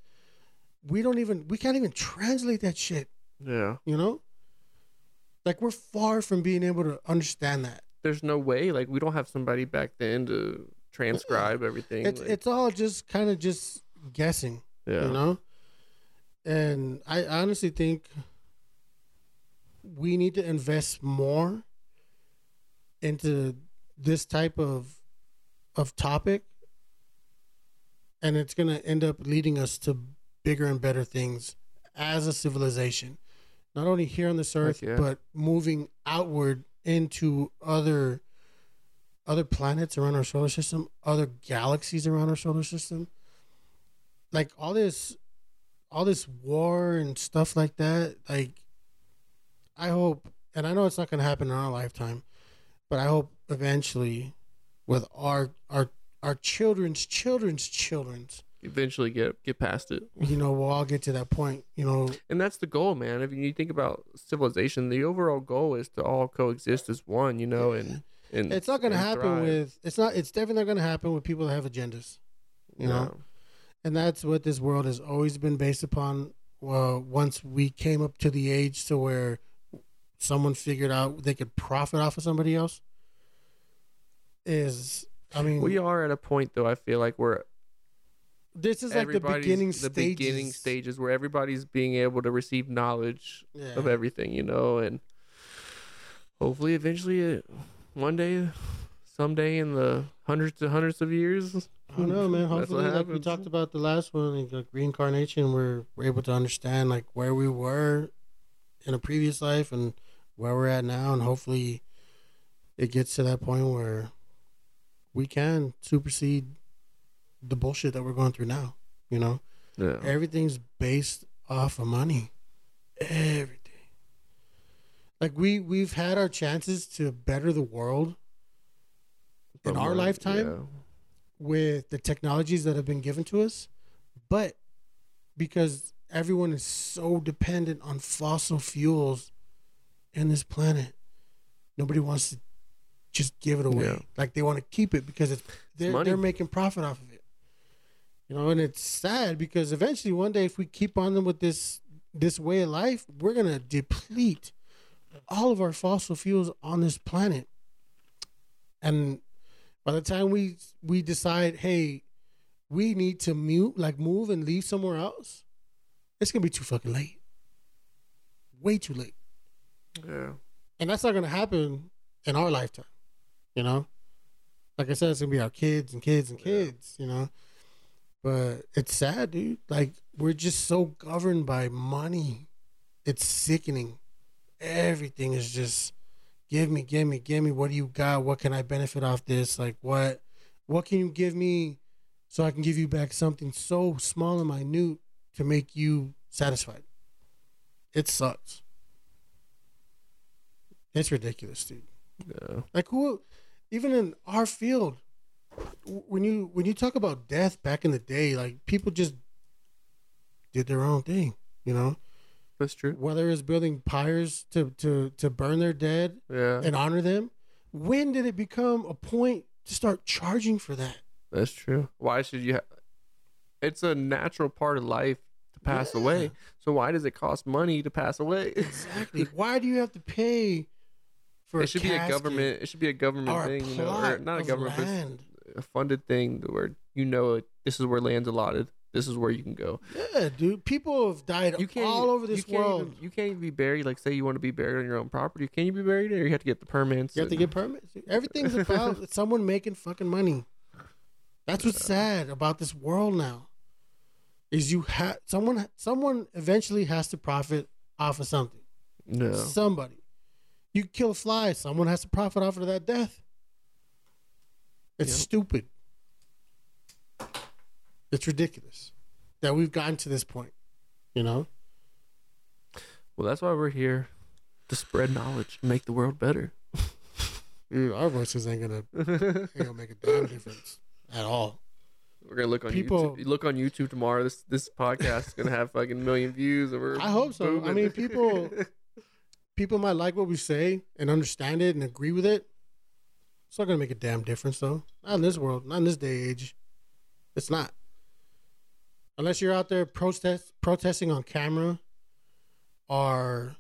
we don't even we can't even translate that shit yeah. you know like we're far from being able to understand that There's no way. Like we don't have somebody back then to transcribe everything. it's like, it's all just kind of just guessing yeah. you know and i honestly think we need to invest more into this type of of topic and it's going to end up leading us to bigger and better things as a civilization not only here on this earth yeah. but moving outward into other other planets around our solar system other galaxies around our solar system. Like all this all this war and stuff like that like i hope and i know it's not going to happen in our lifetime but i hope eventually with our our our children's children's children's Eventually get get past it. you know we'll all get to that point you know And that's the goal, man. If you think about civilization, the overall goal is to all coexist as one, you know, and and it's not going to happen thrive. with it's not it's definitely not going to happen with people that have agendas you know and that's what this world has always been based upon well once we came up to the age to where someone figured out they could profit off of somebody else is i mean We are at a point though. I feel like we're this is like the beginning the stages beginning stages where everybody's being able to receive knowledge yeah. of everything, you know, and hopefully, eventually, it, one day, someday in the hundreds to hundreds of years. I don't know, man. Hopefully, like we talked about the last one, like, like reincarnation, we're, we're able to understand like where we were in a previous life and where we're at now, and hopefully, it gets to that point where we can supersede the bullshit that we're going through now. You know, Yeah. everything's based off of money. Everything. Like we we've had our chances to better the world in our lifetime yeah. with the technologies that have been given to us, but because everyone is so dependent on fossil fuels in this planet, nobody wants to just give it away. Yeah. Like they want to keep it because it's they're, they're making profit off of it. You know, and it's sad because eventually one day if we keep on them with this this way of life, we're gonna deplete all of our fossil fuels on this planet. And by the time we we decide, hey, we need to mute, like move and leave somewhere else, it's gonna be too fucking late. Way too late. Yeah. And that's not gonna happen in our lifetime. You know? Like I said, it's gonna be our kids and kids and Yeah. kids, you know. But it's sad, dude. Like we're just so governed by money. It's sickening. Everything is just give me, give me, give me. What do you got? What can I benefit off this? Like what what can you give me so I can give you back something so small and minute to make you satisfied? It sucks. It's ridiculous, dude. Yeah. Like who, even in our field, when you when you talk about death back in the day, like people just did their own thing, you know. That's true. Whether it's building pyres to to to burn their dead Yeah. and honor them, when did it become a point to start charging for that? That's true. Why should you? Ha- it's a natural part of life to pass Yeah. away. So why does it cost money to pass away? Exactly. Why do you have to pay for it should be a government. It should be a government thing, you know, or not a government, land? A funded thing where you know it, this is where land's allotted. This is where you can go. Yeah, dude. People have died You can't all over this you world. Even, you can't even be buried. Like, say you want to be buried on your own property. Can you be buried there? You have to get the permits. You have to get permits. Everything's about someone making fucking money. That's what's sad about this world now. Is you have someone someone eventually has to profit off of something. no. Somebody. You kill a fly, someone has to profit off of that death. It's Yep. stupid. It's ridiculous that we've gotten to this point. You know? Well, that's why we're here to spread knowledge, and make the world better. Dude, our voices ain't gonna ain't gonna make a damn difference at all. We're gonna look on People- YouTube. Look on YouTube tomorrow. This this podcast is gonna have fucking million views. And we're I hope so. I mean, people- people might like what we say and understand it and agree with it. It's not gonna make a damn difference though. Not in this world, not in this day age. It's not. Unless you're out there protest protesting on camera or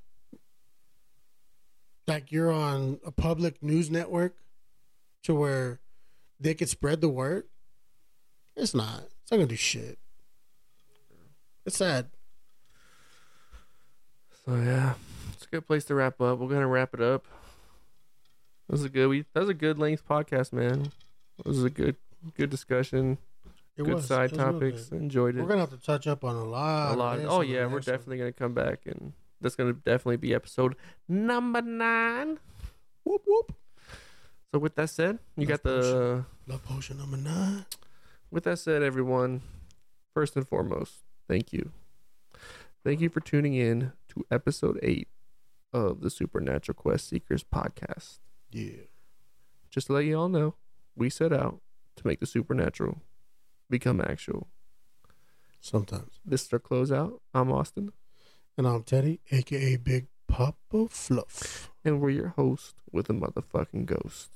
like you're on a public news network to where they could spread the word. It's not. It's not gonna do shit. It's sad. So yeah, it's a good place to wrap up. We're gonna wrap it up. That was a good. We that was a good length podcast, man. It was a good good discussion. It good was. side topics. good. Enjoyed it. We're gonna have to touch up on a lot. a lot. Oh, of oh yeah, we're definitely gonna come back, and that's gonna definitely be episode number nine. whoop whoop. So with that said, you got Love the. Love potion number nine. With that said, everyone, first and foremost, thank you. Thank you for tuning in to episode eight of the Supernatural Quest Seekers podcast. Yeah. Just to let you all know, we set out to make the supernatural become actual. Sometimes. This is our closeout. I'm Austin, And I'm Teddy, aka Big Papa Fluff. and we're your host with a motherfucking ghost.